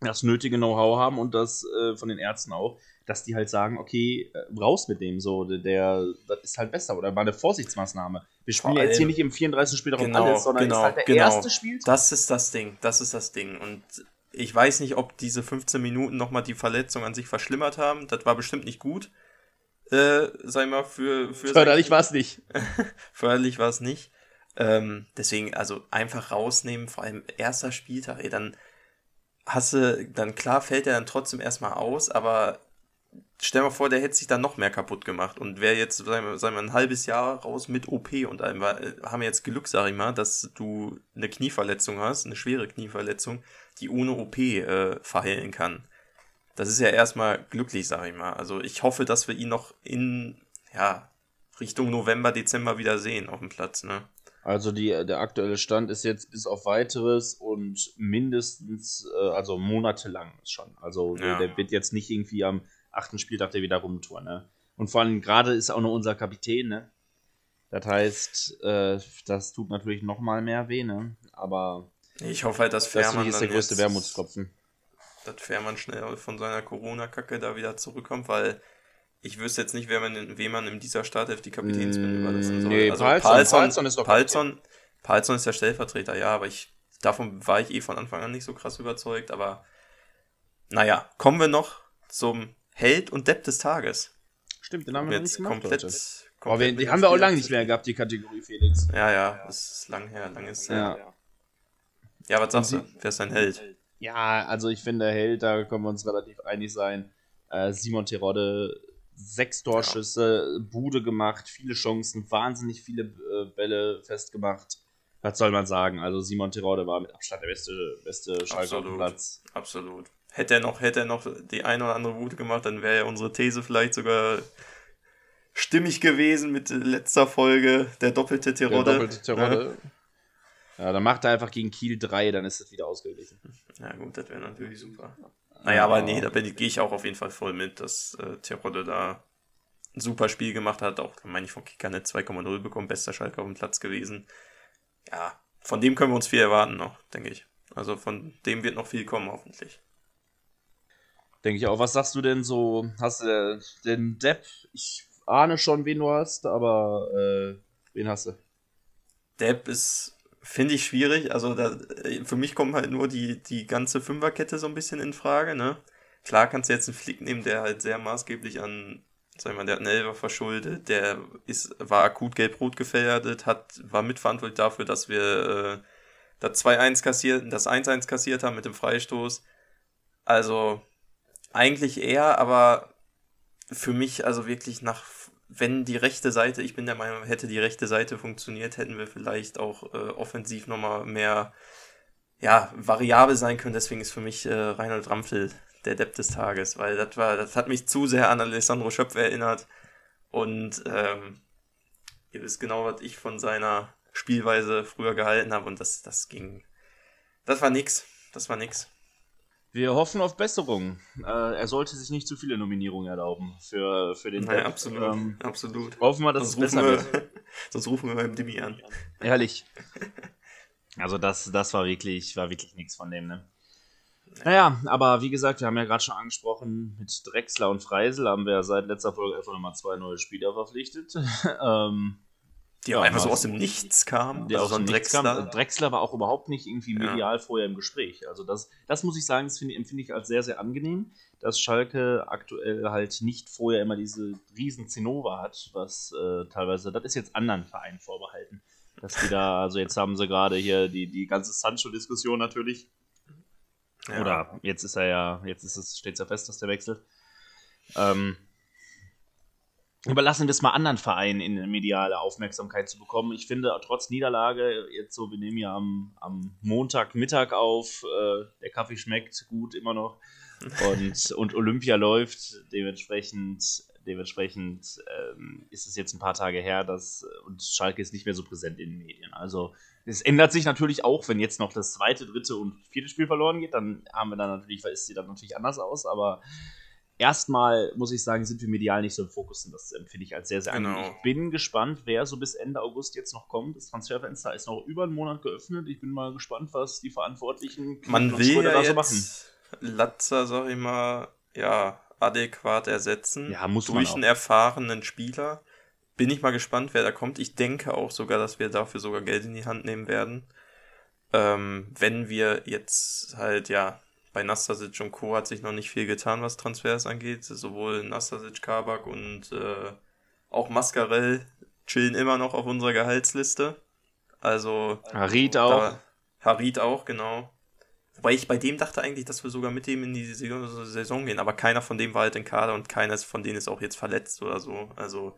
das nötige Know-how haben und das äh, von den Ärzten auch, dass die halt sagen, okay, äh, raus mit dem so, der, das ist halt besser oder mal eine Vorsichtsmaßnahme. Wir spielen ja jetzt hier nicht im 34. Spiel genau, alles, sondern genau, ist halt der genau. erste Spiel. Das ist das Ding, das ist das Ding und ich weiß nicht, ob diese 15 Minuten nochmal die Verletzung an sich verschlimmert haben. Das war bestimmt nicht gut. Äh, sag mal, für. für Förderlich war es nicht. Förderlich war es nicht. Ähm, deswegen, also einfach rausnehmen, vor allem erster Spieltag, ey, dann hast du, dann klar fällt er dann trotzdem erstmal aus, aber stell mal vor, der hätte sich dann noch mehr kaputt gemacht und wäre jetzt, sagen wir, sagen wir, ein halbes Jahr raus mit OP und allem, weil, haben wir jetzt Glück, sag ich mal, dass du eine Knieverletzung hast, eine schwere Knieverletzung, die ohne OP äh, verheilen kann. Das ist ja erstmal glücklich, sag ich mal. Also ich hoffe, dass wir ihn noch in, ja, Richtung November, Dezember wieder sehen auf dem Platz, ne? Also die, der aktuelle Stand ist jetzt bis auf weiteres und mindestens, äh, also monatelang schon. Also ja. der wird jetzt nicht irgendwie am achten Spieltag der wieder rumtouren. Ne? Und vor allem gerade ist auch noch unser Kapitän, ne? Das heißt, äh, das tut natürlich noch mal mehr weh, ne? Aber ich hoffe halt, dass Fährmann das ist der größte Wermutstropfen. Dass Fährmann schnell von seiner Corona-Kacke da wieder zurückkommt, weil ich wüsste jetzt nicht, wer man, wem man in dieser Startelf die Kapitänsbinde überlassen soll. Nee, also Palzon, Palzon, Palzon ist doch Palzon, Palzon ist der Stellvertreter, ja, aber ich, davon war ich eh von Anfang an nicht so krass überzeugt, aber naja, kommen wir noch zum Held und Depp des Tages. Stimmt, den haben wir jetzt gemacht, komplett, komplett wir, die haben wir auch lange nicht mehr gehabt, die Kategorie Felix. Ja, ja, das ist lang her, lang ist ja. her. Ja, was sagst du? Wer ist dein Held? Ja, also ich finde, Held, da können wir uns relativ einig sein. Äh, Simon Terodde sechs Torschüsse, ja. Bude gemacht, viele Chancen, wahnsinnig viele äh, Bälle festgemacht. Was soll man sagen? Also Simon Tirode war mit Abstand der beste, beste Schalke auf dem Platz. Absolut. Hätte er noch, hätte er noch die eine oder andere Bude gemacht, dann wäre ja unsere These vielleicht sogar stimmig gewesen mit letzter Folge, der doppelte Tirode. Der doppelte Tirode. Ja. ja, dann macht er einfach gegen Kiel 3, dann ist es wieder ausgeglichen. Ja gut, das wäre natürlich super. Naja, aber nee, da gehe ich auch auf jeden Fall voll mit, dass äh, Terodde da ein super Spiel gemacht hat. Auch, meine ich, von Kicker eine 2,0 bekommen, bester Schalker auf dem Platz gewesen. Ja, von dem können wir uns viel erwarten noch, denke ich. Also von dem wird noch viel kommen, hoffentlich. Denke ich auch. Was sagst du denn so? Hast du den Depp? Ich ahne schon, wen du hast, aber äh, wen hast du? Depp ist Finde ich schwierig. Also da, äh, für mich kommt halt nur die, die ganze Fünferkette so ein bisschen in Frage. Ne? Klar kannst du jetzt einen Flick nehmen, der halt sehr maßgeblich an, sag ich mal, der hat einen Elfer verschuldet, der ist, war akut gelb-rot gefährdet, hat, war mitverantwortlich dafür, dass wir äh, das 2-1 kassiert, das 1-1 kassiert haben mit dem Freistoß. Also eigentlich eher, aber für mich also wirklich nach wenn die rechte Seite, ich bin der Meinung, hätte die rechte Seite funktioniert, hätten wir vielleicht auch äh, offensiv nochmal mehr ja, variabel sein können. Deswegen ist für mich äh, Reinhold Ramfel der Depp des Tages, weil das war, das hat mich zu sehr an Alessandro Schöpf erinnert. Und ähm, ihr wisst genau, was ich von seiner Spielweise früher gehalten habe. Und das, das ging. Das war nix. Das war nix. Wir hoffen auf Besserung. Äh, er sollte sich nicht zu viele Nominierungen erlauben für, für den Nein, absolut, ähm, absolut. Hoffen wir, dass sonst es besser wir, wird. sonst rufen wir beim Dimi an. Ehrlich. Also das, das war wirklich, war wirklich nichts von dem, ne? Naja, aber wie gesagt, wir haben ja gerade schon angesprochen, mit Drexler und Freisel haben wir seit letzter Folge einfach nochmal zwei neue Spieler verpflichtet. ähm, Die Ja, auch einfach so aus dem Nichts kamen. der also aus so dem Nichts Drexler. kam. Drexler war auch überhaupt nicht irgendwie Ja. medial vorher im Gespräch. Also das, das muss ich sagen, das finde ich- empfinde ich als sehr, sehr angenehm, dass Schalke aktuell halt nicht vorher immer diese riesen Zinnober hat, was äh, teilweise, das ist jetzt anderen Vereinen vorbehalten. Dass die da, also jetzt haben sie gerade hier die, die ganze Sancho-Diskussion natürlich. Ja. Oder jetzt ist er ja, jetzt ist es, steht es ja fest, dass der wechselt. Ähm, überlassen wir es mal anderen Vereinen in mediale Aufmerksamkeit zu bekommen. Ich finde, trotz Niederlage, jetzt so, wir nehmen ja am, am Montagmittag auf, äh, der Kaffee schmeckt gut immer noch und, und Olympia läuft, dementsprechend, dementsprechend ähm, ist es jetzt ein paar Tage her, dass und Schalke ist nicht mehr so präsent in den Medien. Also es ändert sich natürlich auch, wenn jetzt noch das zweite, dritte und vierte Spiel verloren geht, dann haben wir dann natürlich, ist sie dann natürlich anders aus, aber erstmal muss ich sagen, sind wir medial nicht so im Fokus und das empfinde ich als sehr, sehr Genau. angenehm. Ich bin gespannt, wer so bis Ende August jetzt noch kommt. Das Transferfenster ist noch über einen Monat geöffnet. Ich bin mal gespannt, was die Verantwortlichen Man will ja da so jetzt Latzer, sag ich mal, ja, adäquat ersetzen. Ja, muss man Durch einen erfahrenen Spieler. Bin ich mal gespannt, wer da kommt. Ich denke auch sogar, dass wir dafür sogar Geld in die Hand nehmen werden. Ähm, wenn wir jetzt halt, ja, bei Nastasic und Co. hat sich noch nicht viel getan, was Transfers angeht. Sowohl Nastasic, Kabak und äh, auch Mascarell chillen immer noch auf unserer Gehaltsliste. Also Harid auch. da, Harid auch, genau. Wobei ich bei dem dachte eigentlich, dass wir sogar mit dem in die Saison gehen, aber keiner von dem war halt im Kader und keiner von denen ist auch jetzt verletzt oder so. Also,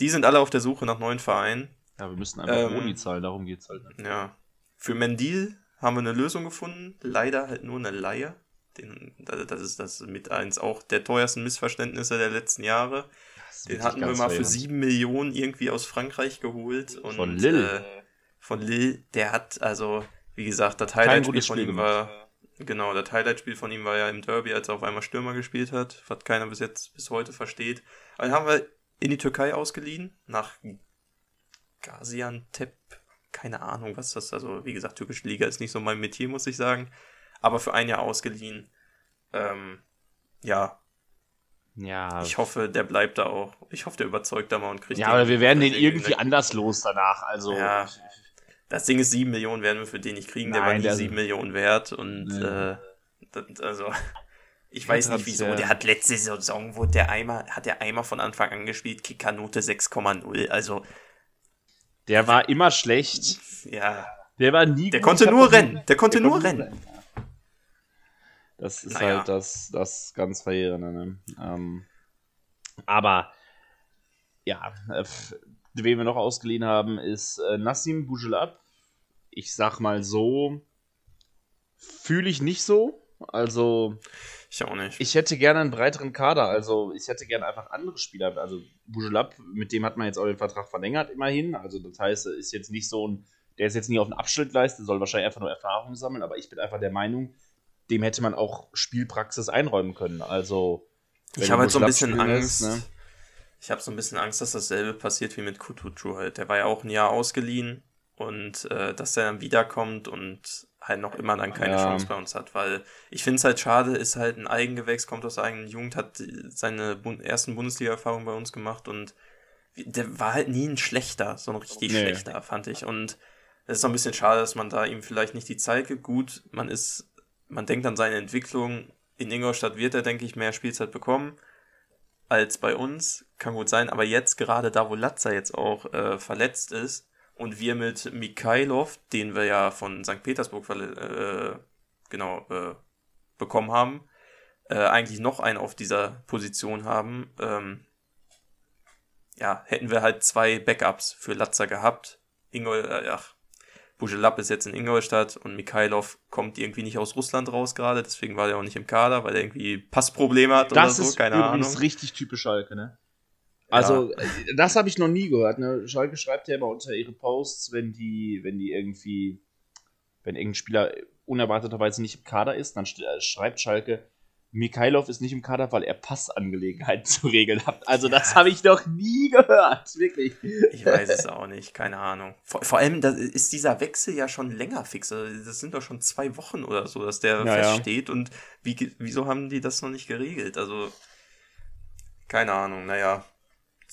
die sind alle auf der Suche nach neuen Vereinen. Ja, wir müssen einfach Ähm, Boni zahlen, darum geht's halt. Ne? Ja. Für Mendil haben wir eine Lösung gefunden. Leider halt nur eine Laie. Den, das ist das mit eins auch der teuersten Missverständnisse der letzten Jahre. Den hatten wir mal für sieben Millionen irgendwie aus Frankreich geholt. Und, Von Lille. Äh, von Lille, der hat also, wie gesagt, das Highlight-Spiel von ihm war. Genau, das Highlight-Spiel von ihm war ja im Derby, als er auf einmal Stürmer gespielt hat, was keiner bis jetzt, bis heute versteht. Aber den haben wir in die Türkei ausgeliehen, nach Gaziantep, keine Ahnung, was das, also wie gesagt, türkische Liga ist nicht so mein Metier, muss ich sagen. Aber für ein Jahr ausgeliehen. Ähm, ja, Ja, ich hoffe, der bleibt da auch. Ich hoffe, der überzeugt da mal und kriegt ja, aber wir werden den irgendwie anders los danach. Also, Ja. Das Ding ist, 7 Millionen werden wir für den nicht kriegen. der Nein, war nie der- 7 Millionen wert. Und äh, das, also, ich weiß nicht wieso. Der hat letzte Saison, wurde der einmal, hat der einmal von Anfang an gespielt, Kickernote 6,0. Also, der war immer schlecht. ja. Der war nie Der gut. konnte nur rennen. Der konnte der nur konnte rennen. Das ist Naja. halt das, das ganz Verheerende. Ne? Ähm, aber ja, äh, wen wir noch ausgeliehen haben, ist äh, Nassim Boujelab. Ich sag mal so, fühle ich nicht so. Also, Ich auch nicht. ich hätte gerne einen breiteren Kader. Also, ich hätte gerne einfach andere Spieler. Also, Boujelab, mit dem hat man jetzt auch den Vertrag verlängert, immerhin. Also, das heißt, er ist jetzt nicht so ein, der ist jetzt nie auf den Abschnittleiste, soll wahrscheinlich einfach nur Erfahrung sammeln. Aber ich bin einfach der Meinung, dem hätte man auch Spielpraxis einräumen können. Also, Ich habe halt so ein bisschen Angst. lässt, ne? Ich habe so ein bisschen Angst, dass dasselbe passiert wie mit Kutucu halt. Der war ja auch ein Jahr ausgeliehen und äh, dass der dann wiederkommt und halt noch immer dann keine Ja. Chance bei uns hat, weil ich finde es halt schade, ist halt ein Eigengewächs, kommt aus der eigenen Jugend, hat seine Bun ersten Bundesliga-Erfahrungen bei uns gemacht und der war halt nie ein schlechter, so ein richtig Nee. schlechter, fand ich. Und es ist so ein bisschen schade, dass man da ihm vielleicht nicht die Zeit gibt. Gut, man ist, man denkt an seine Entwicklung. In Ingolstadt wird er, denke ich, mehr Spielzeit bekommen als bei uns. Kann gut sein, aber jetzt gerade da, wo Latza jetzt auch äh, verletzt ist und wir mit Mikhailov, den wir ja von St. Petersburg äh, genau äh, bekommen haben, äh, eigentlich noch einen auf dieser Position haben, ähm, ja, hätten wir halt zwei Backups für Latza gehabt. Ingol, äh, ach, Bujelab ist jetzt in Ingolstadt und Mikhailov kommt irgendwie nicht aus Russland raus gerade, deswegen war der auch nicht im Kader, weil er irgendwie Passprobleme hat Das oder so, ist keine übrigens Ahnung. richtig typisch Schalke, ne? Also, äh, das habe ich noch nie gehört. Ne? Schalke schreibt ja immer unter ihre Posts, wenn die, wenn die irgendwie, wenn irgendein Spieler unerwarteterweise nicht im Kader ist, dann äh, schreibt Schalke, Mikhailov ist nicht im Kader, weil er Passangelegenheiten zu regeln hat. Also ja. das habe ich noch nie gehört, wirklich. Ich weiß es auch nicht, keine Ahnung. Vor, vor allem ist dieser Wechsel ja schon länger fix. Also das sind doch schon zwei Wochen oder so, dass der ja, feststeht. Ja. Und wie, wieso haben die das noch nicht geregelt? Also keine Ahnung, naja.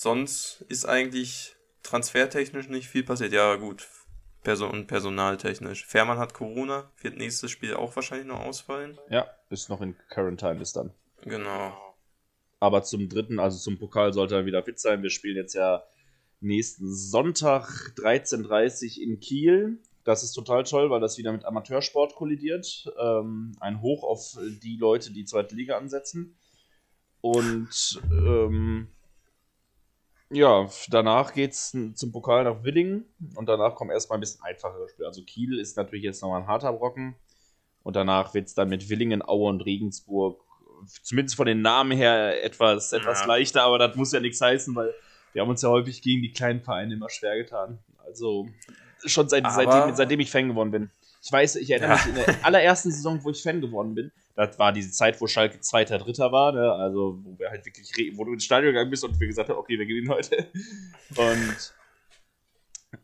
Sonst ist eigentlich transfertechnisch nicht viel passiert. Ja gut, Person personaltechnisch. Fährmann hat Corona, wird nächstes Spiel auch wahrscheinlich noch ausfallen. Ja, ist noch in Quarantine ist dann. Genau. Aber zum dritten, also zum Pokal sollte er wieder fit sein. Wir spielen jetzt ja nächsten Sonntag 13.30 Uhr in Kiel. Das ist total toll, weil das wieder mit Amateursport kollidiert. Ähm, ein Hoch auf die Leute, die zweite Liga ansetzen. Und ähm, ja, danach geht es zum Pokal nach Willingen und danach kommen erstmal ein bisschen einfachere Spiele. Also Kiel ist natürlich jetzt nochmal ein harter Brocken und danach wird es dann mit Willingen, Aue und Regensburg, zumindest von den Namen her, etwas, etwas ja. leichter, aber das muss ja nichts heißen, weil wir haben uns ja häufig gegen die kleinen Vereine immer schwer getan. Also schon seit, seitdem, seitdem ich Fan geworden bin. Ich weiß, ich erinnere mich in der allerersten Saison, wo ich Fan geworden bin, das war diese Zeit, wo Schalke Zweiter, Dritter war, ne? also wo wir halt wirklich, wo du ins Stadion gegangen bist und wir gesagt haben, okay, wir gewinnen heute. Und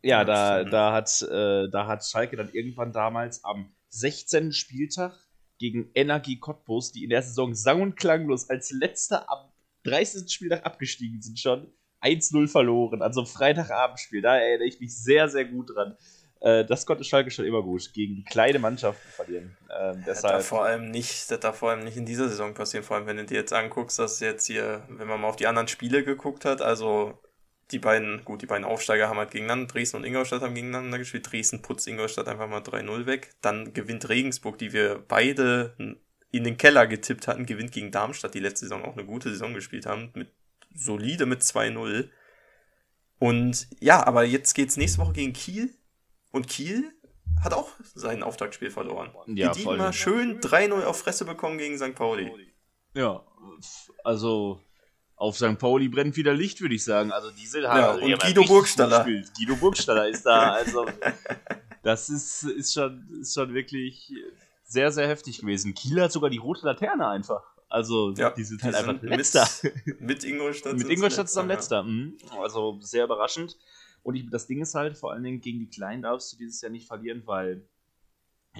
ja, da, da, hat, äh, da hat Schalke dann irgendwann damals am 16. Spieltag gegen Energie Cottbus, die in der Saison sang- und klanglos als letzter am 30. Spieltag abgestiegen sind schon, 1-0 verloren. Also Freitagabendspiel, da erinnere ich mich sehr, sehr gut dran. Äh, das konnte Schalke schon immer gut, gegen kleine Mannschaften verlieren. Ähm, das darf vor allem nicht, das darf vor allem nicht in dieser Saison passieren, vor allem wenn du dir jetzt anguckst, dass jetzt hier, wenn man mal auf die anderen Spiele geguckt hat, also die beiden, gut, die beiden Aufsteiger haben halt gegeneinander, Dresden und Ingolstadt haben gegeneinander gespielt, Dresden putzt Ingolstadt einfach mal 3-0 weg, dann gewinnt Regensburg, die wir beide in den Keller getippt hatten, gewinnt gegen Darmstadt, die letzte Saison auch eine gute Saison gespielt haben, mit solide mit 2-0. Und ja, aber jetzt geht's nächste Woche gegen Kiel und Kiel hat auch sein Auftaktspiel verloren. Ja, die mal schön 3-0 auf Fresse bekommen gegen St. Pauli. Ja, also auf St. Pauli brennt wieder Licht, würde ich sagen. Also diese ja, und ja, Guido Burgstaller. Guido Burgstaller ist da. Also das ist, ist, schon, ist schon wirklich sehr, sehr heftig gewesen. Kiel hat sogar die rote Laterne einfach. Also ja, die sind halt einfach letzter. Mit, mit Ingolstadt. mit Ingolstadt zusammen letzter. Mhm. Also sehr überraschend. Und ich, das Ding ist halt, vor allen Dingen gegen die Kleinen darfst du dieses Jahr nicht verlieren, weil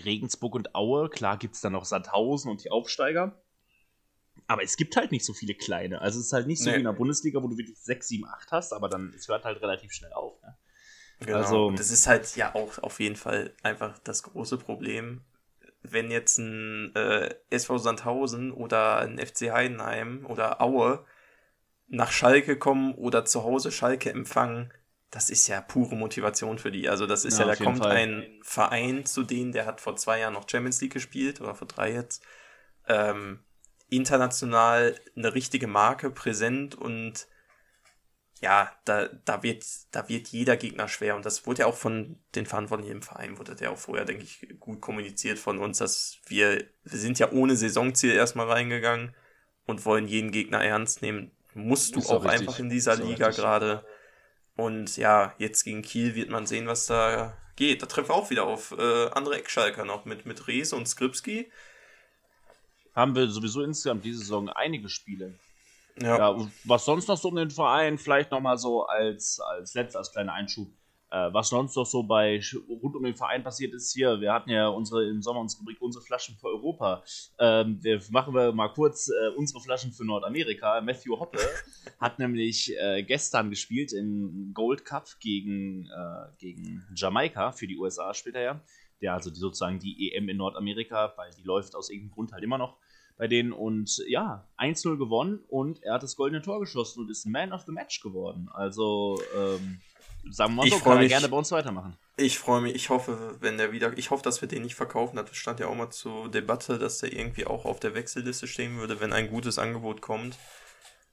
Regensburg und Aue, klar gibt es da noch Sandhausen und die Aufsteiger. Aber es gibt halt nicht so viele kleine. Also es ist halt nicht so nee. wie in der Bundesliga, wo du wirklich 6, 7, 8 hast, aber dann es hört halt relativ schnell auf. Ne? Genau. Also, das ist halt ja auch auf jeden Fall einfach das große Problem. Wenn jetzt ein äh, SV Sandhausen oder ein FC Heidenheim oder Aue nach Schalke kommen oder zu Hause Schalke empfangen, das ist ja pure Motivation für die. Also das ist ja, ja da kommt Fall. ein Verein zu denen, der hat vor zwei Jahren noch Champions League gespielt oder vor drei jetzt. Ähm, international eine richtige Marke präsent und ja, da, da, wird, da wird jeder Gegner schwer und das wurde ja auch von den Verantwortlichen im Verein, wurde ja auch vorher, denke ich, gut kommuniziert von uns, dass wir, wir sind ja ohne Saisonziel erstmal reingegangen und wollen jeden Gegner ernst nehmen. Musst du auch, auch einfach in dieser Liga gerade. Und ja, jetzt gegen Kiel wird man sehen, was da geht. Da treffen wir auch wieder auf äh, andere Eckschalker noch mit, mit Reese und Skripski. Haben wir sowieso insgesamt diese Saison einige Spiele. Ja. ja was sonst noch so um den Verein, vielleicht nochmal so als, als letzter, als kleiner Einschub. Äh, was sonst noch so bei rund um den Verein passiert ist hier, wir hatten ja unsere im Sommer unsere Rubrik unsere Flaschen für Europa. Ähm, wir machen wir mal kurz äh, unsere Flaschen für Nordamerika. Matthew Hoppe hat nämlich äh, gestern gespielt im Gold Cup gegen, äh, gegen Jamaika für die USA spielt er ja. Der also die, sozusagen die EM in Nordamerika, weil die läuft aus irgendeinem Grund halt immer noch bei denen und ja, 1-0 gewonnen und er hat das goldene Tor geschossen und ist Man of the Match geworden. Also ähm, sagen wir mal so, kann er gerne bei uns weitermachen. Ich freue mich, ich hoffe, wenn der wieder, ich hoffe, dass wir den nicht verkaufen. Das stand ja auch mal zur Debatte, dass der irgendwie auch auf der Wechselliste stehen würde, wenn ein gutes Angebot kommt.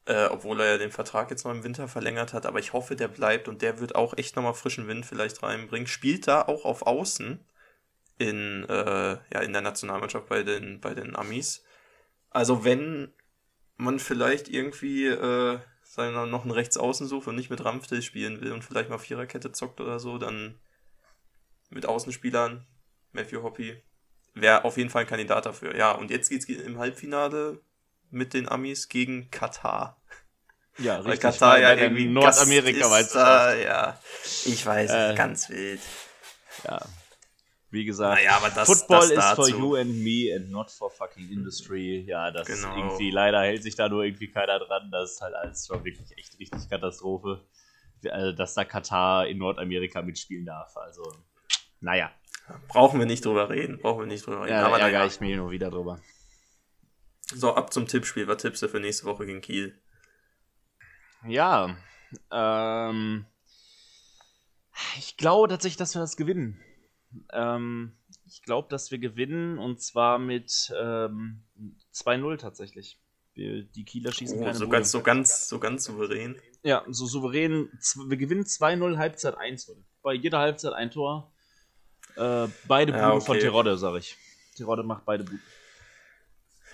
Äh, obwohl er ja den Vertrag jetzt noch im Winter verlängert hat. Aber ich hoffe, der bleibt und der wird auch echt nochmal frischen Wind vielleicht reinbringen. Spielt da auch auf Außen in, äh, ja, in der Nationalmannschaft bei den, bei den Amis. Also wenn man vielleicht irgendwie äh, wir, noch einen Rechtsaußen sucht und nicht mit Ramftel spielen will und vielleicht mal Viererkette zockt oder so, dann mit Außenspielern, Matthew Hoppy, wäre auf jeden Fall ein Kandidat dafür. Ja, und jetzt geht's im Halbfinale mit den Amis gegen Katar. Ja, Weil richtig. Katar bei- ja irgendwie. Gast ist, äh, Ja, ich weiß, Äh, ganz wild. Ja. Wie gesagt, Naja, das- Football das is for you and me and not for fucking industry. Ja, das ist Genau. irgendwie, leider hält sich da nur irgendwie keiner dran. Das ist halt alles schon wirklich echt richtig Katastrophe. Also, dass da Katar in Nordamerika mitspielen darf. Also, naja. Brauchen wir nicht drüber reden. Brauchen wir nicht drüber reden. Ja, aber da ärgere ich mich nur wieder drüber. So, ab zum Tippspiel. Was tippst du für nächste Woche gegen Kiel? Ja, ähm, ich glaube tatsächlich, dass wir das gewinnen. Ähm, ich glaube, dass wir gewinnen und zwar mit ähm, 2-0 tatsächlich. Wir, die Kieler schießen Oh, keine so, Bude. ganz, so, ganz, so ganz souverän. Ja, so souverän. Wir gewinnen 2-0, Halbzeit 1-0. Bei jeder Halbzeit ein Tor. Äh, beide Ja, Buden von okay. Terodde, sag ich. Terodde macht beide Buden.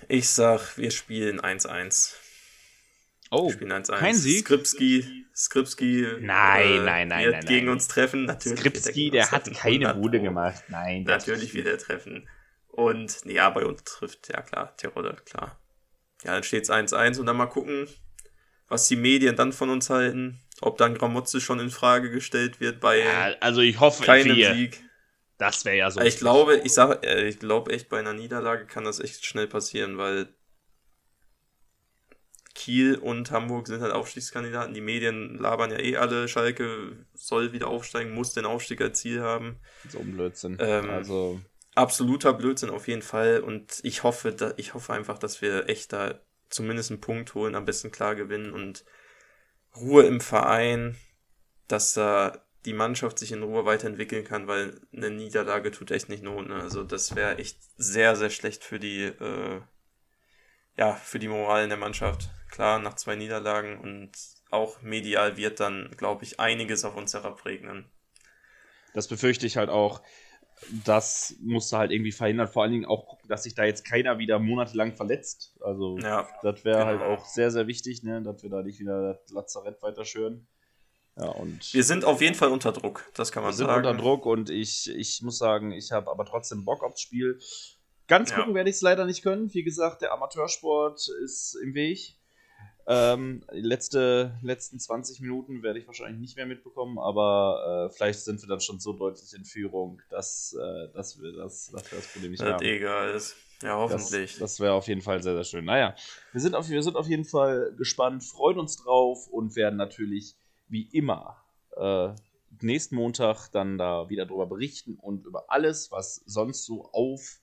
Ich sag, wir spielen 1-1. Oh, Wir spielen 1-1. kein Sieg? Skripski, Skripski Nein, nein, nein, wird nein, gegen nein. uns treffen. Natürlich Skripski, der hat treffen. keine 100 Bude gemacht. Nein. Natürlich wird er treffen. Und ja, bei uns trifft, ja klar, Tirode, klar. Ja, dann steht es 1-1 und dann mal gucken, was die Medien dann von uns halten. Ob dann Gramotze schon in Frage gestellt wird bei Ja, also ich hoffe, keinem wir. Sieg. Das wäre ja so. Ich glaube, ich sag, äh, ich glaube echt, bei einer Niederlage kann das echt schnell passieren, weil Kiel und Hamburg sind halt Aufstiegskandidaten. Die Medien labern ja eh alle. Schalke soll wieder aufsteigen, muss den Aufstieg als Ziel haben. so ein Blödsinn. Ähm, also, Absoluter Blödsinn auf jeden Fall. Und ich hoffe, da, ich hoffe einfach, dass wir echt da zumindest einen Punkt holen, am besten klar gewinnen und Ruhe im Verein, dass da die Mannschaft sich in Ruhe weiterentwickeln kann, weil eine Niederlage tut echt nicht Not. Ne? Also das wäre echt sehr, sehr schlecht für die, äh, ja, für die Moral in der Mannschaft. Klar, nach zwei Niederlagen und auch medial wird dann, glaube ich, einiges auf uns herabregnen. das befürchte ich halt auch. Das musste halt irgendwie verhindern. Vor allen Dingen auch gucken, dass sich da jetzt keiner wieder monatelang verletzt. Also, Ja, das wäre halt genau. auch sehr, sehr wichtig, ne? dass wir da nicht wieder das Lazarett weiter schüren. Ja, und wir sind auf jeden Fall unter Druck, das kann man wir sind sagen. unter Druck und ich, ich muss sagen, ich habe aber trotzdem Bock aufs Spiel. Ganz Ja. gucken werde ich es leider nicht können. Wie gesagt, der Amateursport ist im Weg. Ähm, die letzte, letzten 20 Minuten werde ich wahrscheinlich nicht mehr mitbekommen, aber äh, vielleicht sind wir dann schon so deutlich in Führung, dass, äh, dass wir das, dass wir das Problem nicht Das haben. egal ist. Ja, hoffentlich. Das, das wäre auf jeden Fall sehr, sehr schön. Naja, wir sind, auf, wir sind auf jeden Fall gespannt, freuen uns drauf und werden natürlich wie immer äh, nächsten Montag dann da wieder drüber berichten und über alles, was sonst so auf,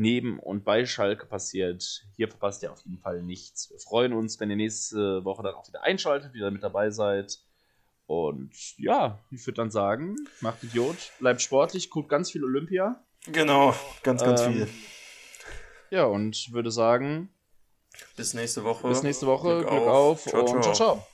neben und bei Schalke passiert. Hier verpasst ihr auf jeden Fall nichts. Wir freuen uns, wenn ihr nächste Woche dann auch wieder einschaltet, wieder mit dabei seid. Und ja, ich würde dann sagen, macht Idiot, bleibt sportlich, guckt ganz viel Olympia. genau, ganz, ganz Ähm, viel. Ja, und würde sagen, Bis nächste Woche. bis nächste Woche, Glück, auf, und ciao, ciao.